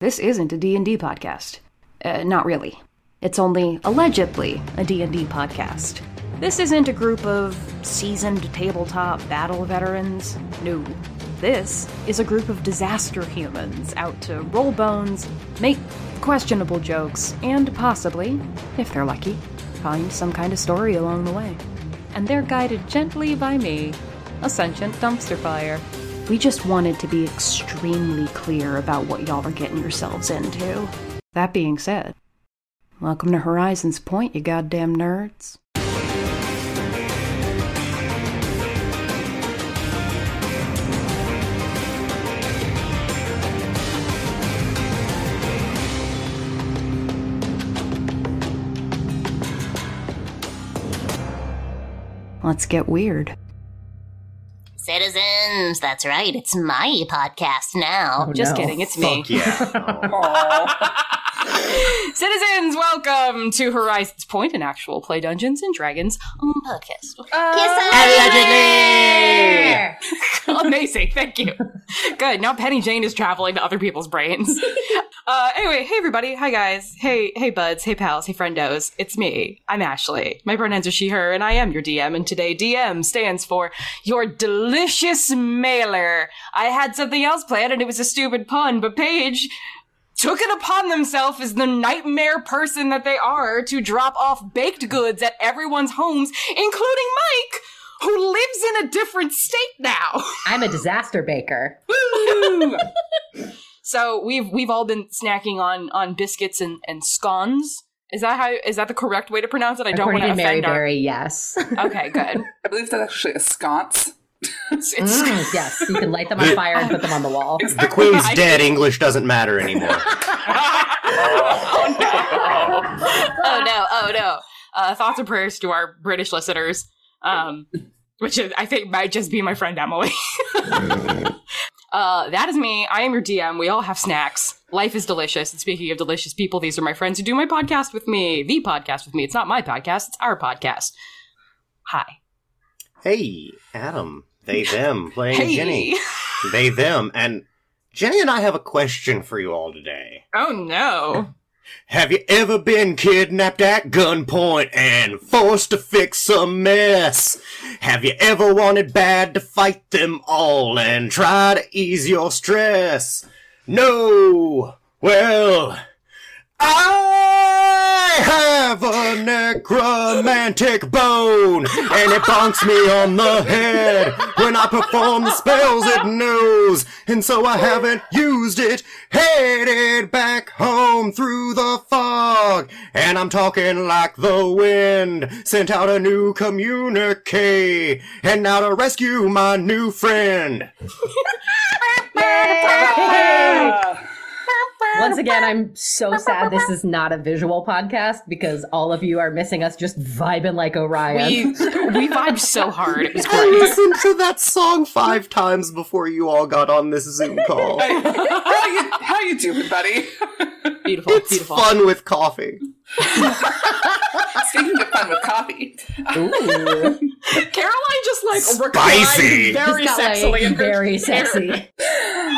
This isn't a D&D podcast. Uh, not really. It's only allegedly a D&D podcast. This isn't a group of seasoned tabletop battle veterans. No. This is a group of disaster humans out to roll bones, make questionable jokes, and possibly, if they're lucky, find some kind of story along the way. And they're guided gently by me, a sentient dumpster fire. We just wanted to be extremely clear about what y'all are getting yourselves into. That being said, welcome to Horizons Point, you goddamn nerds. Let's get weird. Citizens, that's right. It's my podcast now. Oh, Just no. kidding, it's me. Fuck yeah. Citizens, welcome to Horizons Point, an actual play Dungeons and Dragons podcast. Amazing, thank you. Good. Now Penny Jane is traveling to other people's brains. Uh, anyway, hey everybody, hi guys, hey, hey buds, hey pals, hey friendos. It's me. I'm Ashley. My pronouns are she/her, and I am your DM. And today, DM stands for your delicious mailer. I had something else planned, and it was a stupid pun, but Paige took it upon themselves as the nightmare person that they are to drop off baked goods at everyone's homes, including Mike, who lives in a different state now. I'm a disaster baker. So we've we've all been snacking on on biscuits and and scones. Is that how is that the correct way to pronounce it? I don't want to to Mary offend our. Berry, yes. Okay, good. I believe that's actually a sconce. It's, it's Mm, yes, you can light them on fire and put them on the wall. the queen's dead. English doesn't matter anymore. oh no! Oh no! Oh no! Uh, thoughts and prayers to our British listeners, um, which is, I think might just be my friend Emily. uh, that is me. I am your DM. We all have snacks. Life is delicious. And speaking of delicious people, these are my friends who do my podcast with me. The podcast with me. It's not my podcast. It's our podcast. Hi. hey, Adam. They them playing Hey. Jenny. They them and Jenny and I have a question for you all today. Oh no. Have you ever been kidnapped at gunpoint and forced to fix a mess? Have you ever wanted bad to fight them all and try to ease your stress? No! Well, I have a necromantic bone, and it bonks me on the head when I perform the spells it knows, and so I haven't used it. Headed back home through the fog, and I'm talking like the wind. Sent out a new communique, and now to rescue my new friend. Once again, I'm so sad this is not a visual podcast because all of you are missing us just vibing like Orion. We we vibed so hard. It was I listened to that song five times before you all got on this Zoom call. how you how you doing, buddy? Beautiful, It's beautiful. fun with coffee. Speaking of fun with coffee, Ooh, Caroline just like Spicy. reclined very He's got, sexily like, very chair. sexy.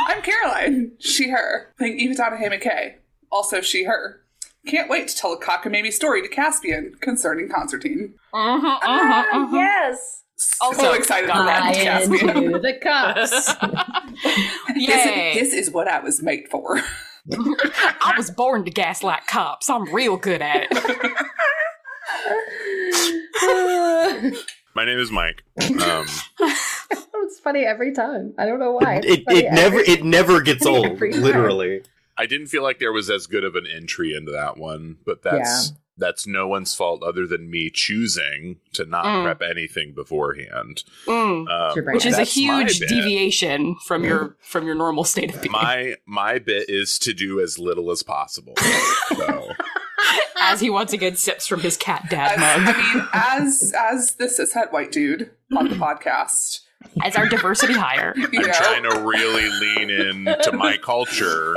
I'm Caroline. She her. Playing Ivatana Hay McKay. Also she her. Can't wait to tell a cockamamie story to Caspian concerning Constantine. Uh-huh, uh-huh, uh-huh. Yes. So excited got about that, Caspian. into the cups. This, Yay. this is what I was made for. I was born to gaslight cops. I'm real good at it. My name is Mike. Um, it's funny every time. I don't know why. It's It, it never every- it never gets old. Literally. I didn't feel like there was as good of an entry into that one, but that's that's no one's fault other than me choosing to not Mm. prep anything beforehand. Mm. Um. Which is a huge deviation from your from your normal state of being. My my bit is to do as little as possible. So As he once again sips from his cat dad I, mug. I mean, as as the cishet white dude on the podcast, as our diversity hire. I'm know? trying to really lean in to my culture,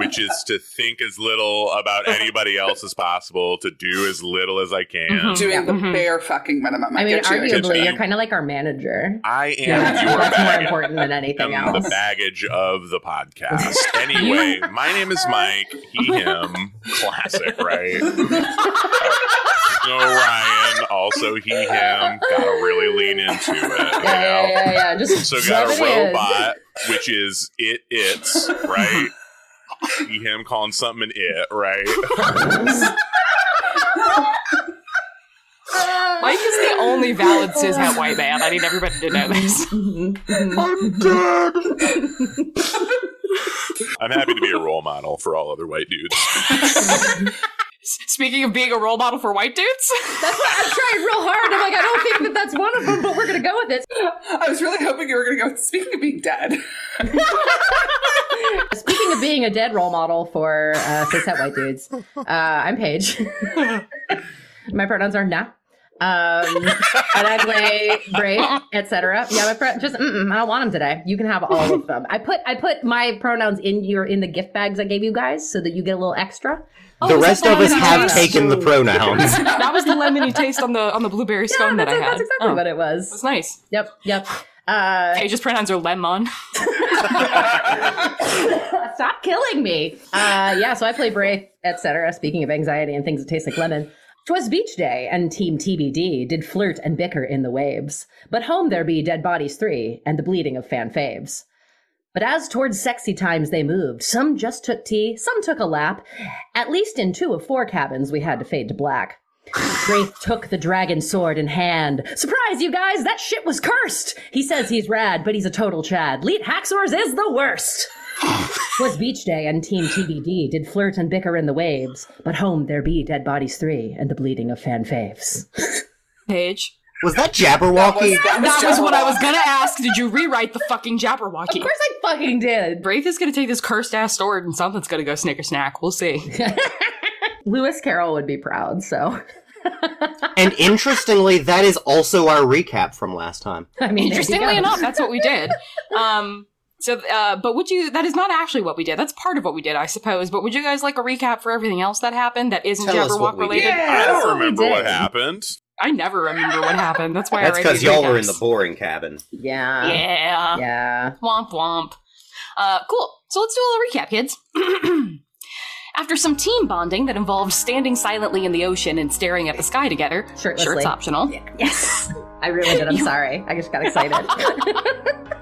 which is to think as little about anybody else as possible, to do as little as I can. Mhm. doing the Mhm. bare fucking minimum. I mean, I get arguably, you. you're kind of like our manager. I am Yeah, your that's more important than anything else. the baggage of the podcast. Anyway, my name is Mike. He, him. Classic, right? no Ryan. Also he, him. Gotta really lean into it. you Yeah, yeah, know? Yeah, yeah. Just So got a it in. robot, which is it, it's, right? he, him calling something an it, right? Mike is the only valid cishet white man. I need everybody to know this. I'm dead. I'm happy to be a role model for all other white dudes. Speaking of being a role model for white dudes, That's what I'm trying real hard. I'm like, I don't think that that's one of them, but we're gonna go with it. I was really hoping you were going to go. With, speaking of being dead, Speaking of being a dead role model for uh, cishet white dudes, uh, I'm Paige. my pronouns are na. Um, and I play Braith, etc. Yeah, my pro- just I don't want them today. You can have all of them. I put I put my pronouns in your in the gift bags I gave you guys so that you get a little extra. The rest of us have lemony taken the taste? pronouns. that was the lemony taste on the on the blueberry scone that that's, I had. that's exactly oh, what it It was. was nice. Yep, yep. Uh, Paige's pronouns are lemon. Stop killing me. Uh, yeah, so I play Braith, etc. Speaking of anxiety and things that taste like lemon. 'Twas beach day, and Team TBD did flirt and bicker in the waves. But home there be dead bodies three, and the bleeding of fan faves. But as towards sexy times they moved, some just took tea, some took a lap. At least in two of four cabins we had to fade to black. Braith took the dragon sword in hand. Surprise, you guys! That shit was cursed! He says he's rad, but he's a total chad. Leet Haxors is the worst! Was beach day, and Team TBD did flirt and bicker in the waves. But home there be dead bodies three, and the bleeding of fan faves. Paige. Was that Jabberwocky? that That was what I was gonna ask. Did you rewrite the fucking Jabberwocky? Of course I fucking did! Braith is gonna take this cursed ass sword and something's gonna go snicker snack. We'll see. Lewis Carroll would be proud, so. And interestingly, that is also our recap from last time. I mean, Interestingly enough, that's what we did. Um, so, uh, but would you? That is not actually what we did. That's part of what we did, I suppose. But would you guys like a recap for everything else that happened that isn't Tell Jabberwock related? did. I don't remember what happened. I never remember what happened. That's why That's because y'all were in the boring cabin. Yeah. Yeah. Yeah. Womp womp. Uh, cool. So let's do a little recap, kids. After some team bonding that involved standing silently in the ocean and staring at the sky together, Shirtlessly. shirts optional, Yes. I really did. I'm sorry. I just got excited.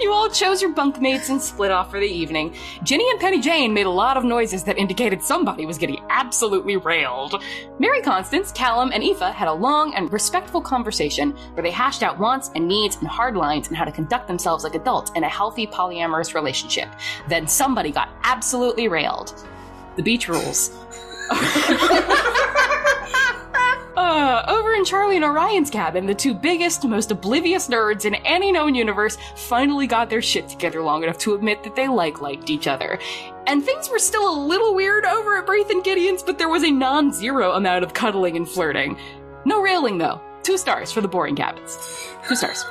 you all chose your bunkmates and split off for the evening. Ginny and Penny Jane made a lot of noises that indicated somebody was getting absolutely railed. Mary Constance, Callum, and Aoife had a long and respectful conversation where they hashed out wants and needs and hard lines and how to conduct themselves like adults in a healthy polyamorous relationship. Then somebody got absolutely railed. The beach rules. Uh, over in Charlie and Orion's cabin, the two biggest, most oblivious nerds in any known universe finally got their shit together long enough to admit that they like liked each other. And things were still a little weird over at Braith and Gideon's, but there was a non-zero amount of cuddling and flirting. No railing though. Two stars for the boring cabins. Two stars.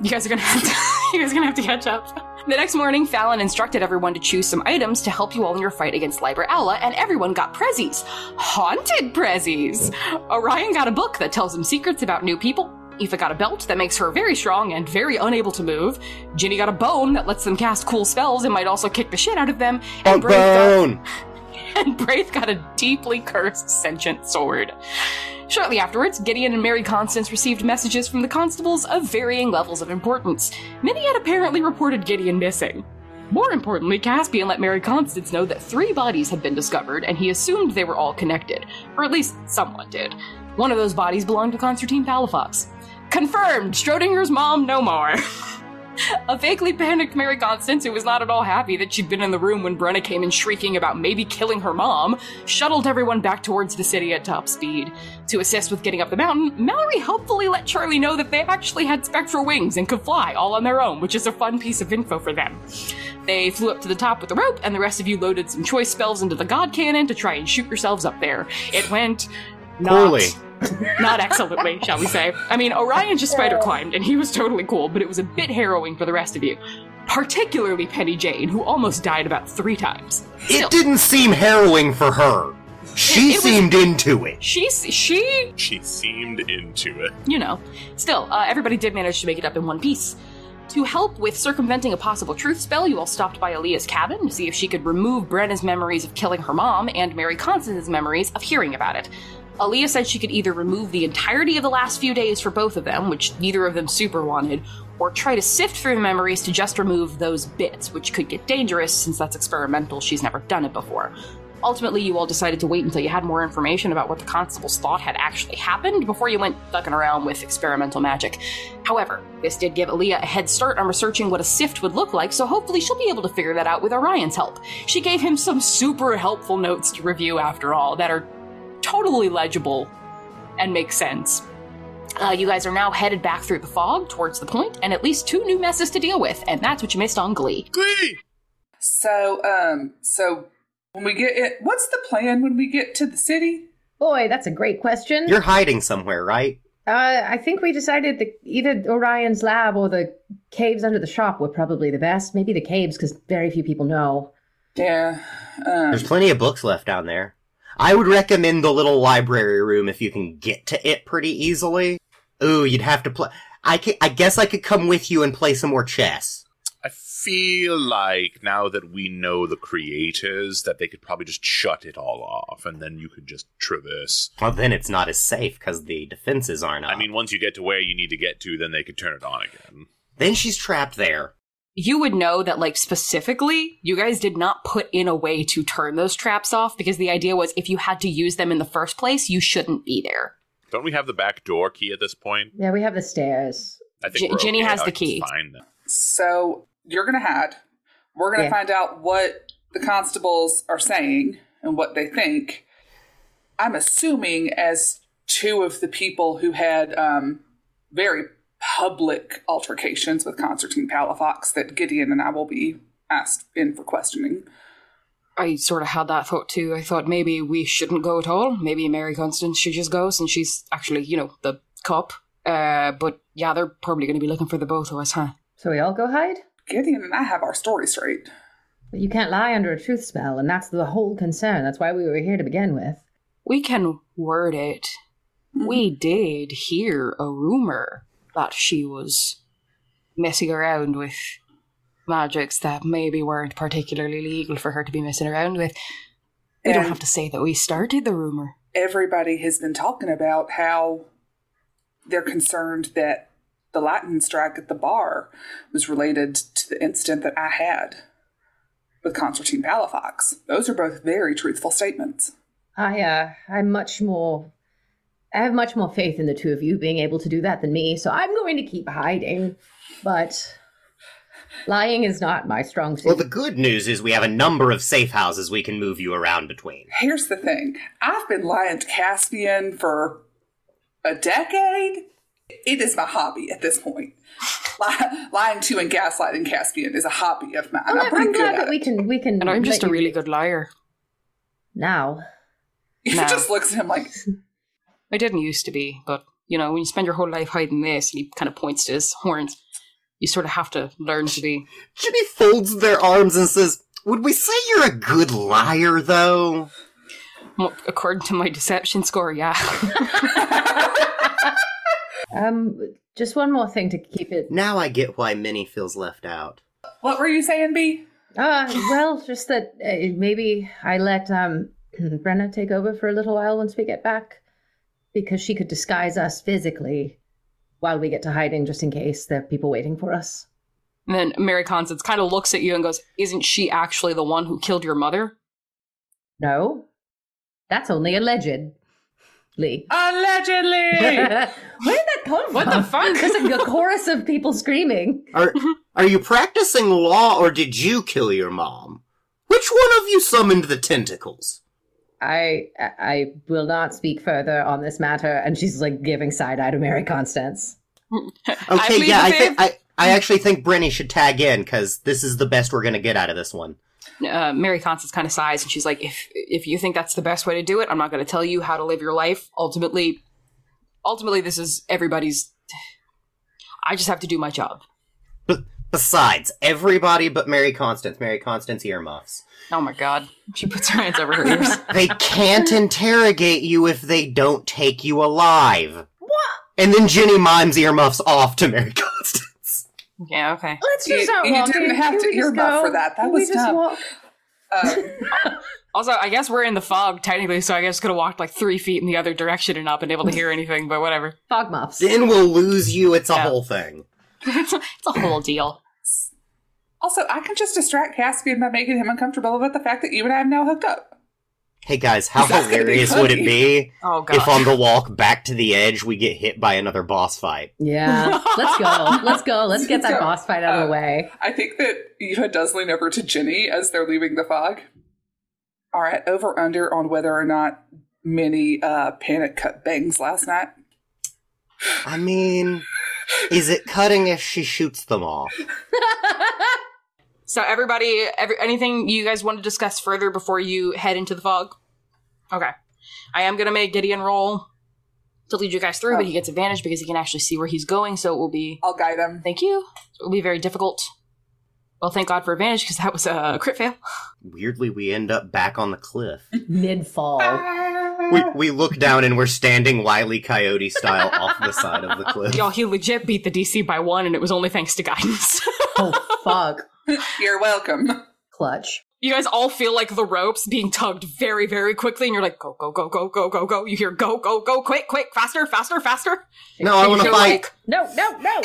You guys are gonna have to, you guys are gonna have to catch up. The next morning, Fallon instructed everyone to choose some items to help you all in your fight against Liber Aula, and everyone got prezzies. Haunted prezzies! Orion got a book that tells him secrets about new people. Aoife got a belt that makes her very strong and very unable to move. Ginny got a bone that lets them cast cool spells and might also kick the shit out of them. And Braith got- bone. and Braith got a deeply cursed sentient sword. Shortly afterwards, Gideon and Mary Constance received messages from the constables of varying levels of importance. Many had apparently reported Gideon missing. More importantly, Caspian let Mary Constance know that three bodies had been discovered, and he assumed they were all connected. Or at least someone did. One of those bodies belonged to Constantine Palafox. Confirmed! Schrodinger's mom no more. A vaguely panicked Mary Constance, who was not at all happy that she'd been in the room when Brenna came in shrieking about maybe killing her mom, shuttled everyone back towards the city at top speed. To assist with getting up the mountain, Mallory helpfully let Charlie know that they actually had spectral wings and could fly all on their own, which is a fun piece of info for them. They flew up to the top with the rope, and the rest of you loaded some choice spells into the god cannon to try and shoot yourselves up there. It went not Poorly. Not excellently, shall we say. I mean, Orion just spider climbed, and he was totally cool, but it was a bit harrowing for the rest of you. Particularly Penny Jane, who almost died about three times. Still, It didn't seem harrowing for her. She It- it was- seemed into it. she, she She seemed into it. you know. Still, uh, everybody did manage to make it up in one piece. To help with circumventing a possible truth spell, you all stopped by Aaliyah's cabin to see if she could remove Brenna's memories of killing her mom and Mary Constance's memories of hearing about it. Aaliyah said she could either remove the entirety of the last few days for both of them, which neither of them super wanted, or try to sift through the memories to just remove those bits, which could get dangerous since that's experimental, she's never done it before. Ultimately, you all decided to wait until you had more information about what the constables thought had actually happened before you went ducking around with experimental magic. However, this did give Aaliyah a head start on researching what a sift would look like, so hopefully she'll be able to figure that out with Orion's help. She gave him some super helpful notes to review after all that are totally legible and makes sense. Uh, you guys are now headed back through the fog towards the point, and at least two new messes to deal with, and that's what you missed on Glee. Glee! So, um, so when we get it, what's the plan when we get to the city? Boy, that's a great question. You're hiding somewhere, right? Uh, I think we decided that either Orion's lab or the caves under the shop were probably the best. Maybe the caves, because very few people know. Yeah. Um, There's plenty of books left down there. I would recommend the little library room if you can get to it pretty easily. Ooh, you'd have to play. I, ca- I guess I could come with you and play some more chess. I feel like now that we know the creators, that they could probably just shut it all off, and then you could just traverse. Well, then it's not as safe because the defenses aren't up. I mean, once you get to where you need to get to, then they could turn it on again. then she's trapped there. You would know that like specifically you guys did not put in a way to turn those traps off because the idea was if you had to use them in the first place you shouldn't be there Don't we have the back door key at this point? Yeah, we have the stairs. I J- we're Ginny okay. has I the key. Find them. so you're gonna hide. We're gonna Yeah. find out what the constables are saying and what they think. I'm assuming as two of the people who had um, very public altercations with Constantine Palafox that Gideon and I will be asked in for questioning. i sort of had that thought too i thought maybe we shouldn't go at all maybe mary constance should just go since she's actually you know the cop uh but yeah they're probably going to be looking for the both of us huh So we all go hide? Gideon and I have our story straight. But you can't lie under a truth spell, and that's the whole concern. That's why we were here to begin with. we can word it we did hear a rumor that she was messing around with magics that maybe weren't particularly legal for her to be messing around with. We don't have to say that we started the rumor. everybody has been talking about how they're concerned that the lightning strike at the bar was related to the incident that I had with Constantine Palafox. Those are both very truthful statements. I, uh, I'm much more. I have much more faith in the two of you being able to do that than me, so I'm going to keep hiding. But lying is not my strong suit. Well, the good news is we have a number of safe houses we can move you around between. Here's the thing I've been lying to Caspian for a decade. It is my hobby at this point. Li- lying to and gaslighting Caspian is a hobby of mine. Well, I'm pretty I'm good glad at that we can. We can. And I'm just a really good liar. now. He No. just looks at him like, I didn't used to be, but you know, when you spend your whole life hiding this, and he kind of points to his horns, you sort of have to learn to be. Jimmy folds their arms and says, Would we say you're a good liar, though? Well, According to my deception score, yeah. Um, just one more thing to keep it. Now I get why Minnie feels left out. What were you saying, B? Uh, well, just that uh, maybe I let um Brenna take over for a little while once we get back, because she could disguise us physically while we get to hiding, just in case there are people waiting for us. and then Mary Constance kind of looks at you and goes, "Isn't she actually the one who killed your mother?" No, that's only alleged. Lee. Allegedly! Where did that come from? What the fuck? There's like a chorus of people screaming. Are, are you practicing law or did you kill your mom? Which one of you summoned the tentacles? I I will not speak further on this matter, and she's like giving side eye to Mary Constance. I Okay, yeah, I think. I, I actually think Brenny should tag in because this is the best we're gonna get out of this one. uh, Mary Constance kind of sighs and she's like, "If if you think that's the best way to do it, I'm not going to tell you how to live your life. Ultimately, ultimately, this is everybody's. I just have to do my job. B- besides, everybody but Mary Constance. Mary Constance earmuffs. Oh my god. She puts her hands over her ears. They can't interrogate you if they don't take you alive. What? And then Jenny mimes earmuffs off to Mary Constance. Yeah, okay. Let's You- just start you didn't have Can to earmuff for that. That Can we was just dumb. walk? Uh, Also, I guess we're in the fog technically, so I guess could have walked like three feet in the other direction and not been able to hear anything. But whatever. Fog muffs. Then we'll lose you. It's a Yeah. whole thing. it's, a, it's a whole deal. Also, I can just distract Caspian by making him uncomfortable about the fact that you and I have now hooked up. Hey guys, how That's gonna be hilarious would it be Oh if on the walk back to the edge we get hit by another boss fight? Yeah. Let's go. Let's go. Let's get that Let's boss fight out of the way. I think that Eva does lean over to Ginny as they're leaving the fog. All right, over under on whether or not Minnie uh, panic cut bangs last night. I mean, is it cutting if she shoots them off? So everybody, every, anything you guys want to discuss further before you head into the fog? Okay. I am gonna make Gideon roll to lead you guys through, but he gets advantage because he can actually see where he's going. So it will be I'll guide him. thank you. So it will be very difficult. Well, thank God for advantage because that was a crit fail. Weirdly, we end up back on the cliff. Mid fall. Ah. We, we look down and we're standing Wily Coyote style off the side of the cliff. Y'all, he legit beat the DC by one, and it was only thanks to guidance. oh, fuck. You're welcome. Clutch. you guys all feel like the ropes being tugged very, very quickly, and you're like, go, go, go, go, go, go, go. You hear go, go, go, quick, quick, faster, faster, faster. No, I And want to fight. like, No, no, no.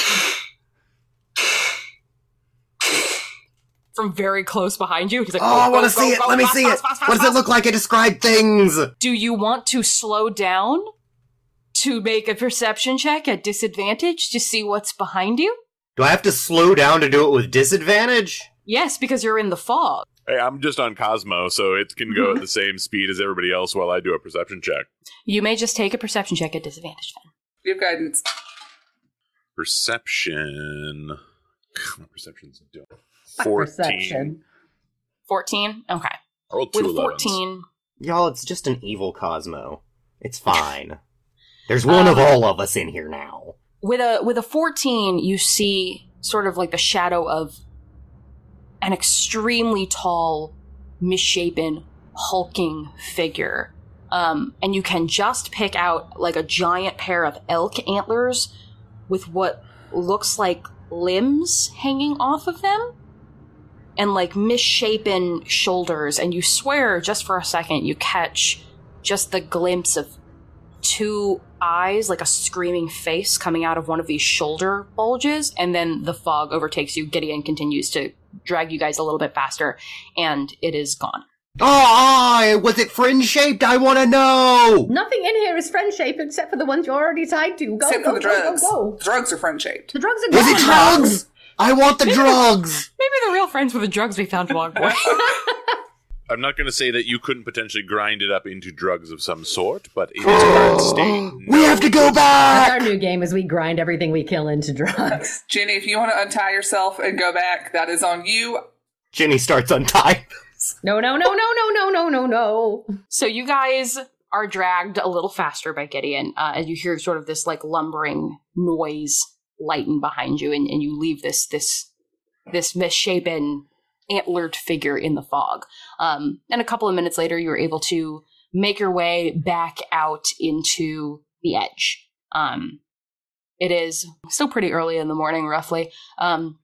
from very close behind you. He's like, Oh, go, I want to see go, it. go, Let me fast, see fast, it. fast, What does it look like? I describe things. Do you want to slow down to make a perception check at disadvantage to see what's behind you? Do I have to slow down to do it with disadvantage? Yes, because you're in the fog. Hey, I'm just on Cosmo, so it can go at the same speed as everybody else while I do a perception check. You may just take a perception check at disadvantage then. You have guidance. Perception. My perception's doing 14. perception. 14? Okay. I rolled two With 11s. 14, Y'all, it's just an evil Cosmo. It's fine. There's one of Um, all of us in here now. With a with a 14 you see sort of like the shadow of an extremely tall misshapen hulking figure. Um, and you can just pick out like a giant pair of elk antlers with what looks like limbs hanging off of them and like misshapen shoulders. And you swear just for a second you catch just the glimpse of two eyes, like a screaming face coming out of one of these shoulder bulges, and then the fog overtakes you. Gideon continues to drag you guys a little bit faster, and it is gone. Oh, I was it fringe shaped? I want to know. Nothing in here is friend shaped except for the ones you're already tied to. Go, Except go, for the go, go, drugs. go. The drugs are friend shaped. The drugs are Was gone. it drugs? I want the drugs. Maybe the real friends were the drugs we found along the way. I'm not going to say that you couldn't potentially grind it up into drugs of some sort, but in its current state, we have to go That's our new game is we grind everything we kill into drugs. Jenny, if you want to untie yourself and go back, that is on you. Jenny starts untying. No, no, no, no, no, no, no, no, no. so you guys are dragged a little faster by Gideon, uh, and you hear sort of this like lumbering noise lighten behind you, and, and you leave this this this misshapen antlered figure in the fog. Um, and a couple of minutes later, you're able to make your way back out into the edge. Um, it is still pretty early in the morning, roughly. Um,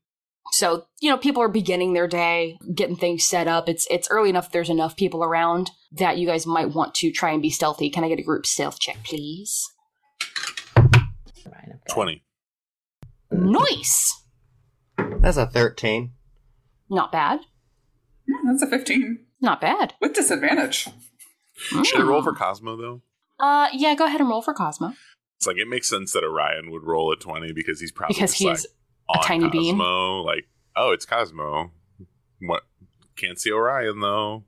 so you know, people are beginning their day, getting things set up. It's it's early enough. There's enough people around that you guys might want to try and be stealthy. Can I get a group stealth check, please? 20. Nice. That's a thirteen. Not bad. Hmm, That's a 15 Not bad. with disadvantage. Should I roll for Cosmo, though? Uh, yeah. Go ahead and roll for Cosmo. It's like, it makes sense that Orion would roll a 20 because he's probably Because he's he like, is on tiny bean. Cosmo, Like, oh, it's Cosmo. What? Can't see Orion, though.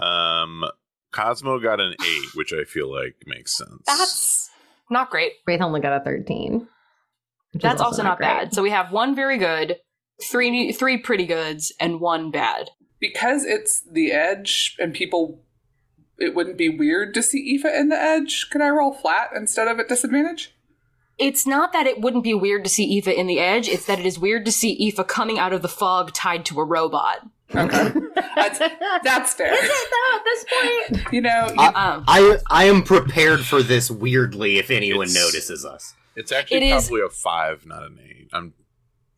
Um, Cosmo got an 8, which I feel like makes sense. That's not great. Braith only got a 13. which is That's also not great. bad. So we have one very good, three three pretty goods, and one bad. Because it's the edge and people it wouldn't be weird to see Aoife in the edge. Can I roll flat instead of at disadvantage? It's not that it wouldn't be weird to see Aoife in the edge, it's that it is weird to see Aoife coming out of the fog tied to a robot. Okay, that's, that's fair. at this point. You know, you- Um, I I am prepared for this weirdly if anyone notices us. It's actually It is- probably a five, not an eight. I'm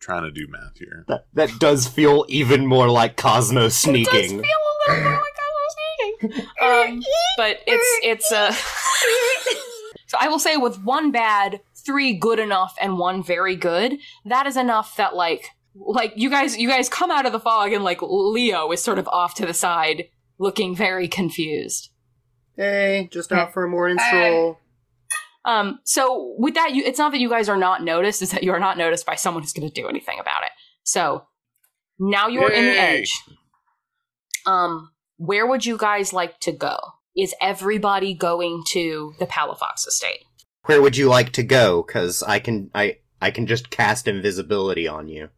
trying to do math here. That that does feel even more like Cosmo sneaking. does feel a little more like I was sneaking. Um, but it's it's uh So I will say with one bad, three good enough, and one very good, that is enough that like like you guys you guys come out of the fog and like Leo is sort of off to the side looking very confused. Hey, just out for a morning Hey. stroll. Um, so with that, you, it's not that you guys are not noticed; it's that you are not noticed by someone who's going to do anything about it. So now you are in the edge. Um, where would you guys like to go? Is everybody going to the Palafox estate? Where would you like to go? Cause I can I I can just cast invisibility on you.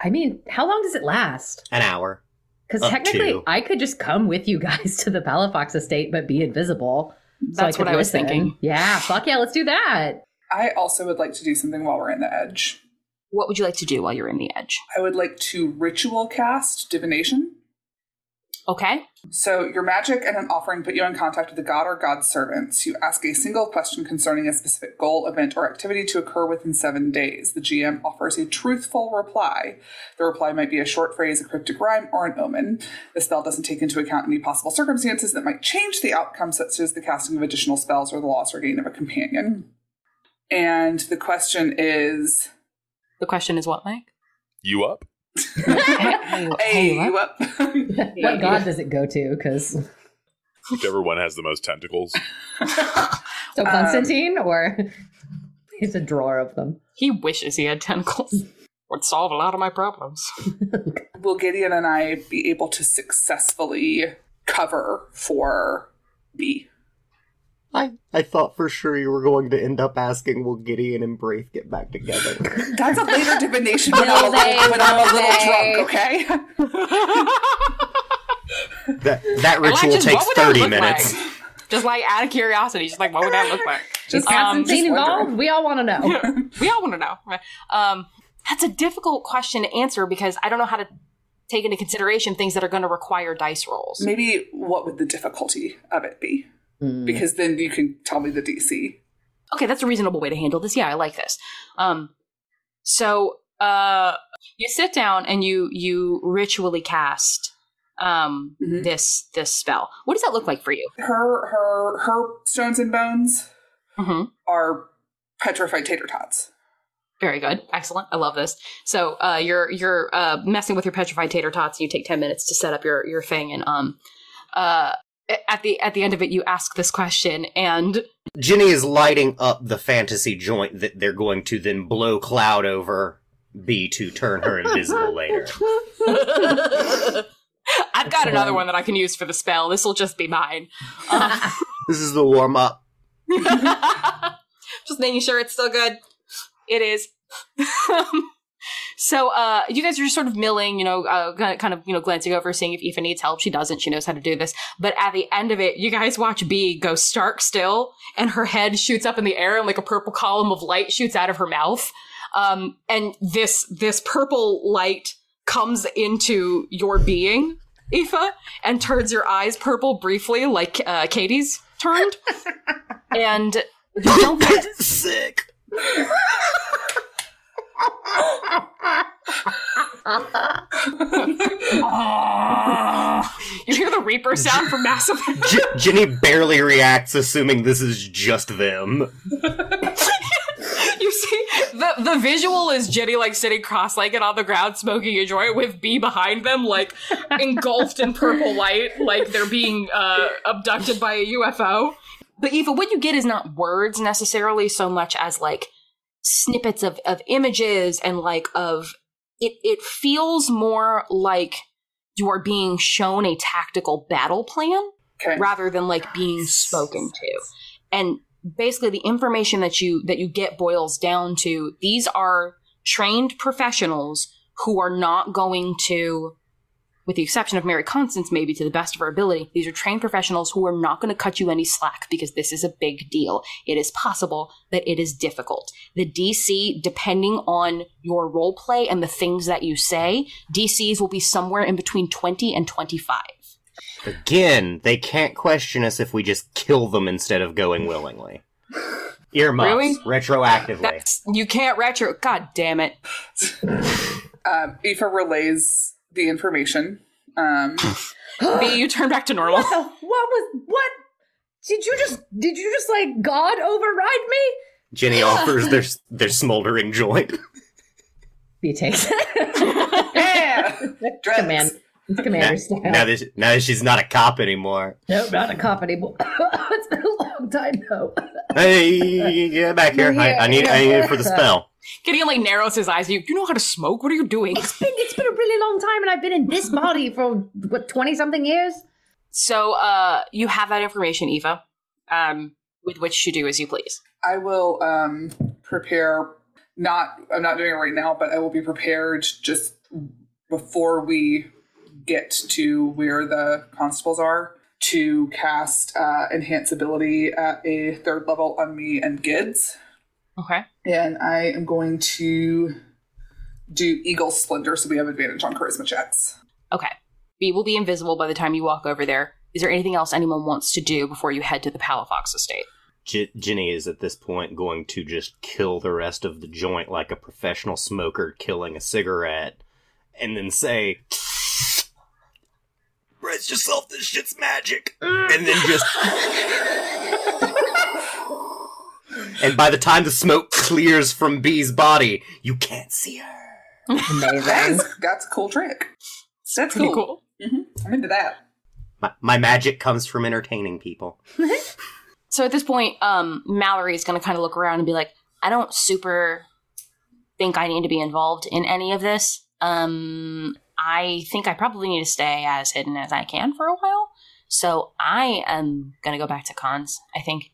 I mean, how long does it last? An hour. Because technically, to. I could just come with you guys to the Palafox estate, but be invisible. So That's could what I was listen. thinking. Yeah, fuck yeah, let's do that. I also would like to do something while we're in the edge. What would you like to do while you're in the edge? I would like to ritual cast divination. Okay. So, your magic and an offering put you in contact with a god or god's servants. You ask a single question concerning a specific goal, event, or activity to occur within seven days. The GM offers a truthful reply. The reply might be a short phrase, a cryptic rhyme, or an omen. The spell doesn't take into account any possible circumstances that might change the outcome, such as the casting of additional spells or the loss or gain of a companion. And the question is The question is what, Mike? You up? Hey, you up? what god does it go to? Because Whichever one has the most tentacles. so um, Constantine, or he's a drawer of them. He wishes he had tentacles. Would solve a lot of my problems. Will Gideon and I be able to successfully cover for B? I, I thought for sure you were going to end up asking, will Gideon and Braith get back together? That's a later divination when I'm a they? little, when I'm a little they? drunk, okay? that that ritual Alexis, takes what would that 30 minutes. like? Just like out of curiosity, just like what would that look like? Is Um, Constantine just wondering. involved? We all want to know. we all want to know. Um, that's a difficult question to answer because I don't know how to take into consideration things that are going to require dice rolls. Maybe what would the difficulty of it be? Mm. Because then you can tell me the DC. Okay, that's a reasonable way to handle this. Yeah, I like this. Um, so uh, you sit down and you you ritually cast um Mhm. this this spell. What does that look like for you? Her her her stones and bones Mm-hmm. are petrified tater tots. Very good. Excellent. I love this. So uh, you're you're uh, messing with your petrified tater tots. and You take ten minutes to set up your your thing, and um, uh, at the at the end of it, you ask this question, and Ginny is lighting up the fantasy joint that they're going to then blow cloud over B to turn her invisible later. I've got another one that I can use for the spell. This will just be mine. Um, This is the warm up. just making sure it's still good. It is. So, uh, you guys are just sort of milling, you know, uh, kind of- you know, glancing over, seeing if Aoife needs help. She doesn't. She knows how to do this. But at the end of it, you guys watch B go stark still, and her head shoots up in the air, and like a purple column of light shoots out of her mouth. Um, and this this purple light comes into your being, Aoife, and turns your eyes purple briefly, like uh, Katie's turned. and you don't get Sick. You hear the Reaper sound from Mass Effect. Ginny barely reacts, assuming this is just them. you see, the the visual is Jenny like sitting cross-legged on the ground smoking a joint with B behind them, like engulfed in purple light, like they're being uh, abducted by a UFO. But Eva, what you get is not words necessarily so much as like snippets of, of images and like of it it feels more like you are being shown a tactical battle plan Okay. rather than like being spoken to. And basically the information that you that you get boils down to these are trained professionals who are not going to with the exception of Mary Constance, maybe to the best of her ability, these are trained professionals who are not going to cut you any slack because this is a big deal. It is possible that it is difficult. The DC, depending on your role play and the things that you say, DCs will be somewhere in between 20 and 25. Again, they can't question us if we just kill them instead of going willingly. Earmuffs, Really? retroactively. That's, you can't retro. God damn it. Um, Aoife relays the information. Um, B, you turn back to normal. What the? What was? What? Did you just? Did you just like God override me? Jenny offers their their smoldering joint. B takes it. yeah, drugs. Command. It's commander now, style. now that now that she's not a cop anymore. Nope, not a cop anymore. it's been a long time though. Hey, get back here! I, I need I need it for the spell. Gideon like narrows his eyes. You, you know how to smoke? What are you doing? It's been it's been a really long time, and I've been in this body for what twenty something years. So, uh, you have that information, Eva, um, with which to do as you please. I will um, prepare. Not, I'm not doing it right now, but I will be prepared just before we get to where the constables are to cast uh, enhance ability at a third level on me and Gids, Okay. and I am going to do Eagle Splendor, so we have advantage on charisma checks. Okay. B will be invisible by the time you walk over there. Is there anything else anyone wants to do before you head to the Palafox estate? J- Jenny is at this point going to just kill the rest of the joint like a professional smoker killing a cigarette, and then say, "Brace yourself, this shit's magic," and then just. and by the time the smoke clears from B's body, you can't see her. That Amazing. is, that's a cool trick. That's Pretty cool. cool. hmm I'm into that. My, my magic comes from entertaining people. So at this point, um, Mallory is going to kind of look around and be like, I don't super think I need to be involved in any of this. Um, I think I probably need to stay as hidden as I can for a while. So I am going to go back to cons, I think,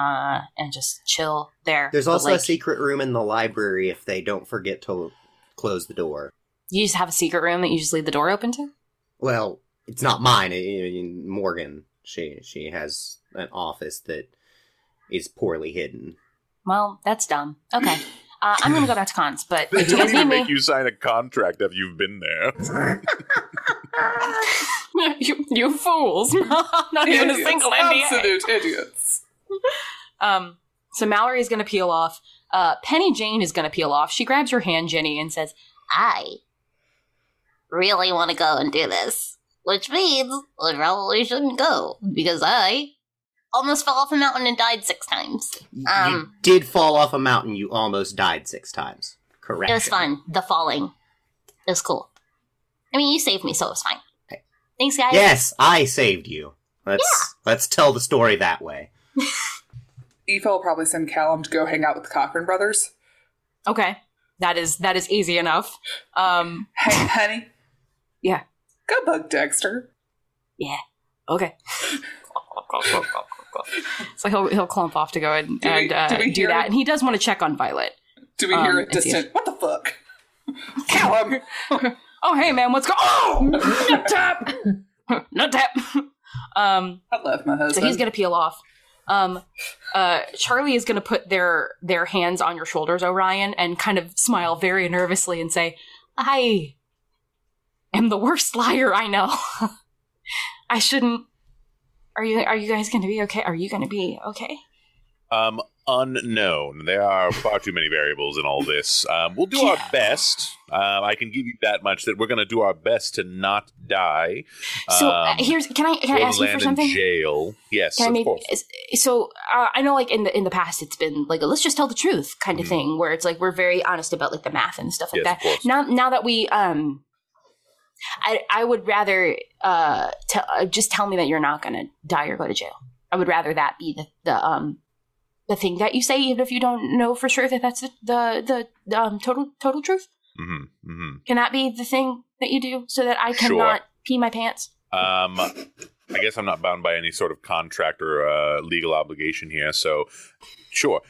uh, and just chill there. There's But, also a secret room in the library if they don't forget to close the door. You just have a secret room that you just leave the door open to? Well, it's not mine. I- I- Morgan, she she has an office that is poorly hidden. Well, that's dumb. Okay. Uh, I'm going to go back to cons, but They if you don't guys even need make me, you sign a contract if you've been there. you, you fools. Not even a single NDA. Absolute idiots. Um, so Mallory is going to peel off. Uh, Penny Jane is going to peel off. She grabs your hand, Jenny, and says, I really want to go and do this, which means I probably shouldn't go because I almost fell off a mountain and died six times. you Um, did fall off a mountain. You almost died six times. Correct. it was fun. The falling, it was cool. I mean, you saved me, so it was fine. Thanks, guys. Yes, I saved you. Let's let's tell the story that way. Aoife will probably send Callum to go hang out with the Cochran brothers. "Okay, that is that is easy enough." Um, Hey, honey, yeah, go bug Dexter. yeah, okay. so he'll he'll clump off to go and, Do we- and uh, do we do hear- that, and he does want to check on Violet. Do we Um, hear a see if- distant, what the fuck? Callum! Oh, hey man, what's going? Oh, nut tap, nut tap. Um, I love my husband. So he's gonna peel off. Um, uh, Charlie is gonna put their their hands on your shoulders, Orion, and kind of smile very nervously and say, "I am the worst liar I know. I shouldn't. Are you Are you guys gonna be okay? Are you gonna be okay? Um, unknown. There are far too many variables in all this. Um, we'll do our best. Um, I can give you that much that we're going to do our best to not die. So uh, Um, here's can I can I ask you for something? in jail. Yes, Can I of maybe, course. so uh, I know like in the in the past it's been like a, let's just tell the truth kind of Mhm. thing where it's like we're very honest about like the math and stuff like Yes, that. Now now that we um I I would rather uh, tell uh just tell me that you're not going to die or go to jail. I would rather that be the the um the thing that you say even if you don't know for sure that that's the the, the um total total truth. hmm hmm Can that be the thing that you do so that I Sure. cannot pee my pants? Um, I guess I'm not bound by any sort of contract or uh, legal obligation here. So, sure,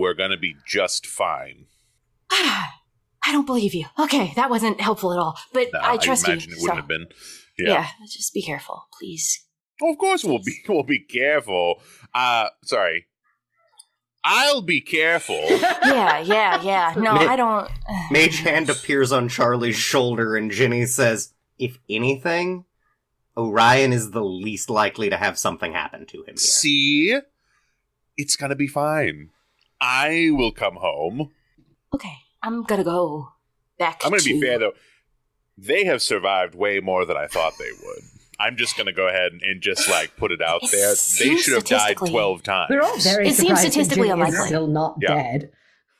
we're going to be just fine. I don't believe you. Okay, that wasn't helpful at all. But No, I trust you. imagine it wouldn't so- have been. Yeah. Yeah. just be careful, please. Of course we'll be we'll be careful. Uh sorry. I'll be careful. Yeah, yeah, yeah. No, Ma- I don't. Mage hand appears on Charlie's shoulder, and Ginny says, "If anything, Orion is the least likely to have something happen to him." Here. See? It's gonna be fine. I will come home. Okay, I'm gonna go back. I'm gonna be fair though. They have survived way more than I thought they would. I'm just gonna go ahead and, and just like put it out It there. They should have died twelve times. We're all very It seems statistically Ginny unlikely. still not Yeah. dead.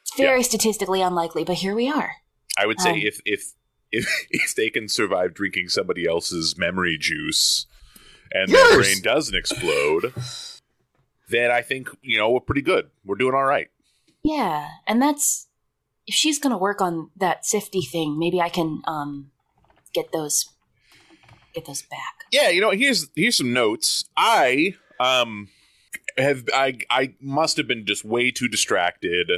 It's very statistically unlikely, but here we are. I would say Um, if if if if they can survive drinking somebody else's memory juice and Yes! their brain doesn't explode, then I think you know we're pretty good. We're doing all right. Yeah, and that's if she's gonna work on that sifty thing. Maybe I can um get those get those back. Yeah, you know, here's here's some notes. I um have I I must have been just way too distracted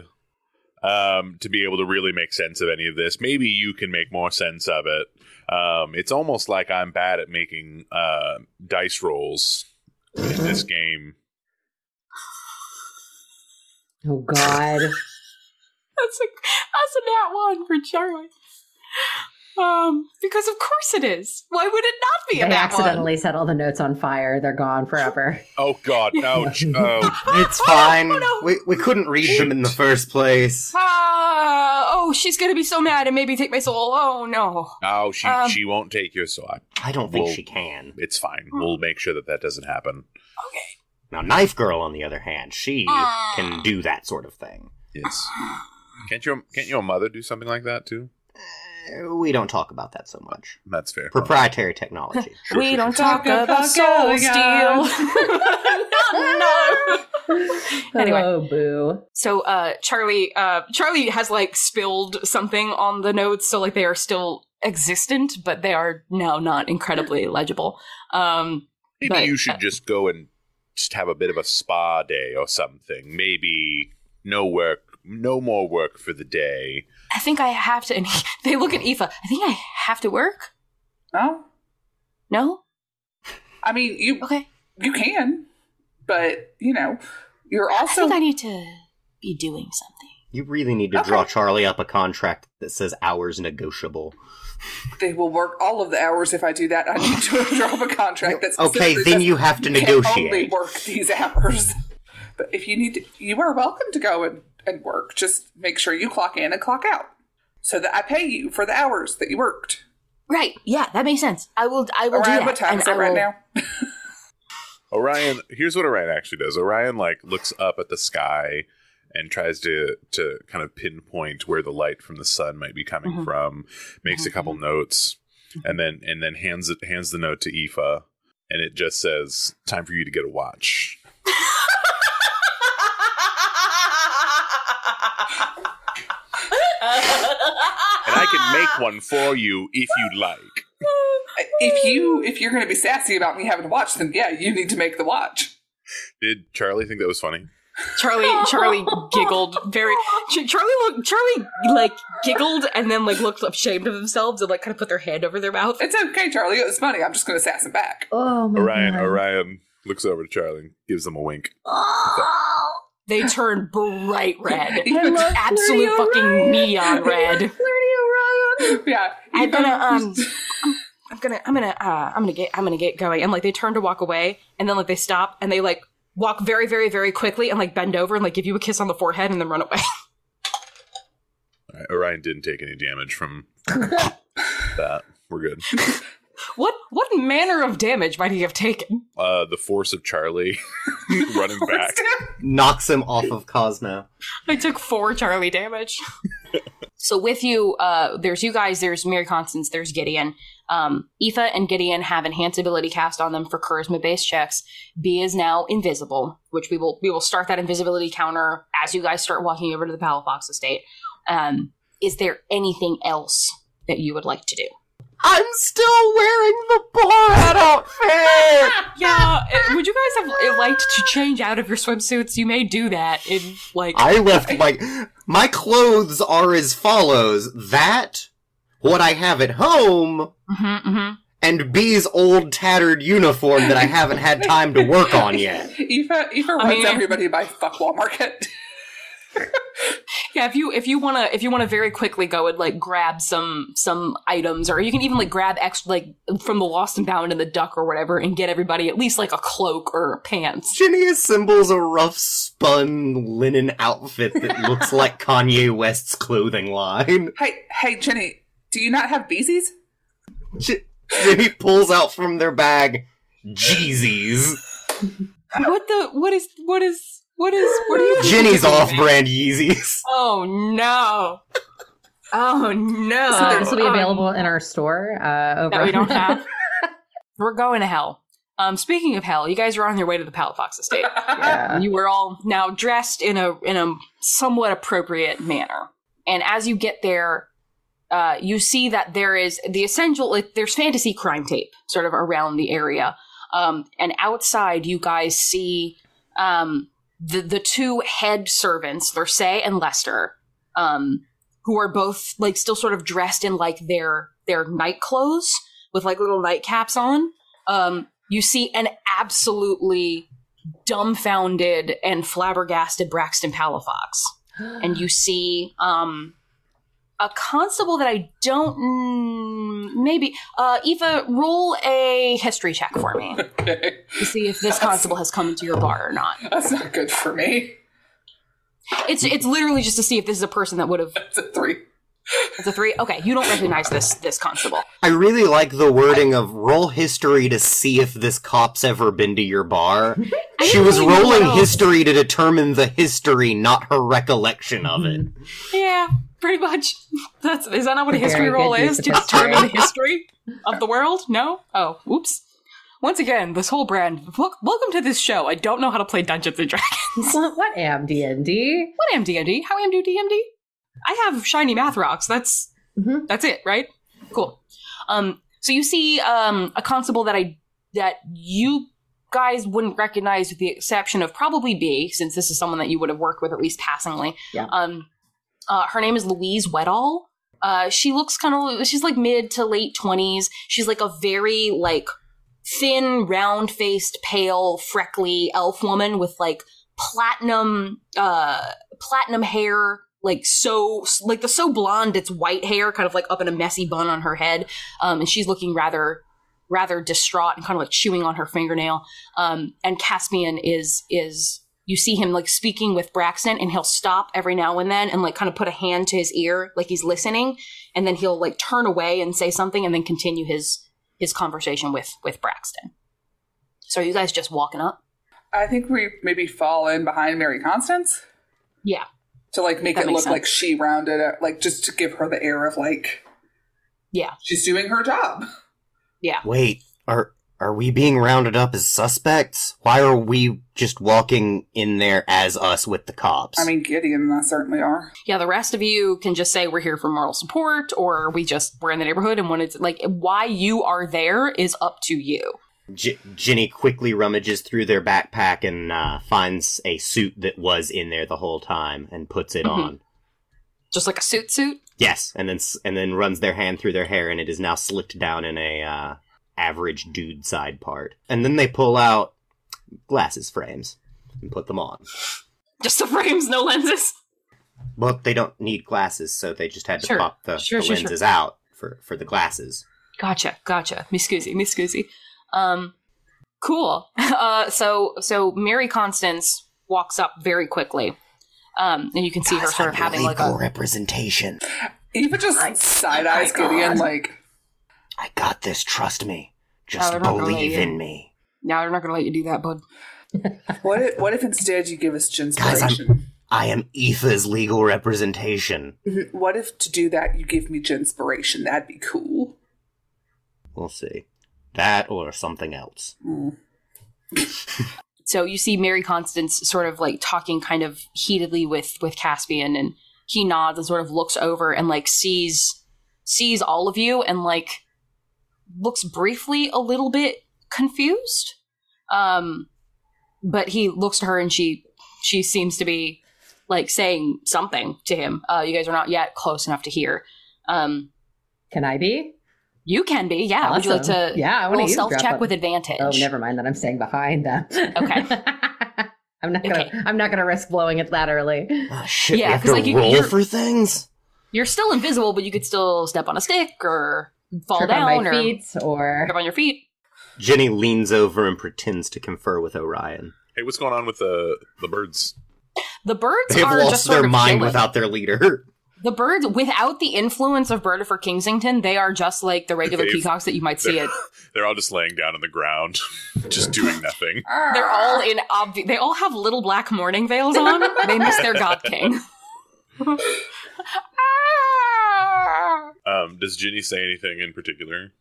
um to be able to really make sense of any of this. Maybe you can make more sense of it. Um it's almost like I'm bad at making uh dice rolls in this game. Oh God. That's a that's a nat one for Charlie. Um, because of course it is. Why would it not be They accidentally set all the notes on fire. They're gone forever. Oh god, ouch. Oh, It's fine. Oh, no. We we couldn't read them in the first place. Ah, oh, she's gonna be so mad and maybe take my soul. Oh no. oh, she Um, she won't take your soul. I, I don't think Well- she can. it's fine. We'll make sure that that doesn't happen. Okay. Now, Knife Girl, on the other hand, she Ah. can do that sort of thing. Yes. Can't your can't your mother do something like that too? We don't talk about that so much. That's fair. Proprietary technology. Sure, we sure, don't sure. talk Talk about about soul going steal. no. Anyway. Oh boo. So uh Charlie uh Charlie has like spilled something on the notes so like they are still existent but they are now not incredibly legible. Um Maybe But, you should uh, just go and just have a bit of a spa day or something. Maybe no work, no more work for the day. I think I have to and they look at Aoife. I think I have to work? No, No? I mean you Okay. you can, but you know you're I also think I need to be doing something. You really need to Okay. draw Charlie up a contract that says hours negotiable. they will work all of the hours if I do that. I need to draw up a contract that's Okay, then you have to negotiate. can only work these hours. But if you need to, you are welcome to go and, and work. Just make sure you clock in and clock out, so that I pay you for the hours that you worked. Right. Yeah, that makes sense. I will I will do Orion, that. what time is it I right will- now? Orion, here's what Orion actually does. Orion like looks up at the sky and tries to to kind of pinpoint where the light from the sun might be coming Mhm. from. Makes a couple notes, and then and then hands it hands the note to Aoife, and it just says, "Time for you to get a watch." And I can make one for you if you'd like. If you if you're going to be sassy about me having to watch, then yeah, you need to make the watch. Did Charlie think that was funny? Charlie Charlie giggled very Charlie looked Charlie like giggled and then like looked ashamed of themselves and like kind of put their hand over their mouth. It's okay, Charlie. It was funny. I'm just going to sass him back. Oh my Orion, God. Orion looks over to Charlie, and gives them a wink. Oh. They turn bright red. I Absolute fucking Orion. neon red. Flirty Orion. Yeah, I'm gonna um I'm, I'm gonna I'm gonna uh I'm gonna get I'm gonna get going and like they turn to walk away and then like they stop and they like walk very very very quickly and like bend over and like give you a kiss on the forehead and then run away. Orion didn't take any damage from that. We're good. What what manner of damage might he have taken? Uh, the force of Charlie running back. Knocks him off of Cosmo. I took four Charlie damage. so with you, uh, there's you guys, there's Mary Constance, there's Gideon. Um, Aoife and Gideon have enhanced ability cast on them for charisma based checks. B is now invisible, which we will we will start that invisibility counter as you guys start walking over to the Palafox estate. Um, is there anything else that you would like to do? I'm still wearing the Borat outfit! Yeah, would you guys have liked to change out of your swimsuits? You may do that in like I left my My clothes are as follows. That, what I have at home, Mm-hmm, mm-hmm. and B's old tattered uniform that I haven't had time to work on yet. Aoife, Aoife runs mean- everybody by fuckwall market. Yeah, if you if you wanna if you wanna very quickly go and like grab some some items, or you can even like grab extra like from the Lost and Bound and the Duck or whatever, and get everybody at least like a cloak or pants. Ginny assembles a rough spun linen outfit that looks like Kanye West's clothing line. hey, hey, Jenny, do you not have beesies? J- Ginny pulls out from their bag Jeezys. what the what is what is what is what are you Ginny's off-brand Yeezys. Oh no. Oh no. So this will be Um, available in our store uh, over. that we don't have. We're going to hell. Um, speaking of hell, you guys are on your way to the Palafox estate. yeah. You were all now dressed in a in a somewhat appropriate manner, and as you get there, uh, you see that there is the essential. Like, there's fantasy crime tape sort of around the area, um, and outside you guys see um, the the two head servants, Versay and Lester, um, who are both like still sort of dressed in like their their night clothes with like little nightcaps on. Um, you see an absolutely dumbfounded and flabbergasted Braxton Palafox. And you see um, a constable that I don't. Mm, maybe. Uh, Eva, roll a history check for me Okay. to see if this constable has come into your bar or not. That's not good for me. It's it's literally just to see if this is a person that would have. That's a three. It's a three. Okay, you don't recognize this this constable. I really like the wording of roll history to see if this cop's ever been to your bar. She was really know rolling else. history to determine the history, not her recollection of it. Yeah, pretty much. That's is that not what a history good roll is to determine the history of the world? No. Oh, oops. Once again, this whole brand. Wel- welcome to this show. I don't know how to play Dungeons and Dragons. what am D and D? what am DMD? How am do DMD? I have shiny math rocks. That's Mhm. that's it, right? Cool. Um, so you see um, a constable that I that you guys wouldn't recognize, with the exception of probably B, since this is someone that you would have worked with at least passingly. Yeah. Um, uh, her name is Louise Wedall. Uh, she looks kind of she's like mid to late twenties. She's like a very like thin, round faced, pale, freckly elf woman with like platinum uh platinum hair like so like the so blonde it's white hair kind of like up in a messy bun on her head um and she's looking rather rather distraught and kind of like chewing on her fingernail um and caspian is is you see him like speaking with braxton and he'll stop every now and then and like kind of put a hand to his ear like he's listening and then he'll like turn away and say something and then continue his his conversation with with braxton. So are you guys just walking up? I think we maybe fall in behind Mary Constance? Yeah to like make That it look sense. like she rounded it, like just to give her the air of like yeah she's doing her job. Yeah. Wait, are are we being rounded up as suspects? Why are we just walking in there as us with the cops? I mean, Gideon and I certainly are. yeah, the rest of you can just say we're here for moral support, or we just we're in the neighborhood and wanted to like why you are there is up to you. J- Ginny quickly rummages through their backpack and uh, finds a suit that was in there the whole time and puts it Mhm. on. Just like a suit suit. Yes, and then and then runs their hand through their hair, and it is now slicked down in a uh, average dude side part. And then they pull out glasses frames and put them on. Just the frames, no lenses. Well, they don't need glasses, so they just had to Sure. pop the, Sure, the sure, lenses out for for the glasses. Gotcha, gotcha. Me scusi, me scusi. Um, cool. Uh, so so Mary Constance walks up very quickly, um, and you can see her sort of having your like legal a Gideon representation. side eyes Gideon like I got this. Trust me. Just they're not gonna believe in me. now they're not going to let you do that, bud. what if, what if instead you give us Guys, I'm- Ginspiration? I am Aoife's legal representation. Mhm. What if to do that you give me Ginspiration? That'd be cool. We'll see. That or something else. Mm. so you see Mary Constance sort of like talking kind of heatedly with with Caspian and he nods and sort of looks over and like sees sees all of you and like looks briefly a little bit confused um but he looks to her and she she seems to be like saying something to him. Uh, you guys are not yet close enough to hear. Um, Can I be? You can be, yeah. Would you like to Yeah, I want to stealth check with advantage. advantage? Oh, never mind that. I'm staying behind them. Okay. I'm not gonna. Okay. I'm not gonna risk blowing it that early. Ah, shit, Yeah, we have 'cause, to like, you- can roll you're- for things? You're still invisible, but you could still step on a stick or fall Trip down on my or feet, or trip on your feet. Jenny leans over and pretends to confer with Orion. Hey, what's going on with the the birds? The birds They've are just lost sort their of mind chilling. without their leader. The birds, without the influence of Bird for Kingsington, they are just like the regular They've- peacocks that you might see it. They're all just laying down on the ground, just doing nothing. They're all in obvi- They all have little black mourning veils on. They miss their god king. Um, does Ginny say anything in particular?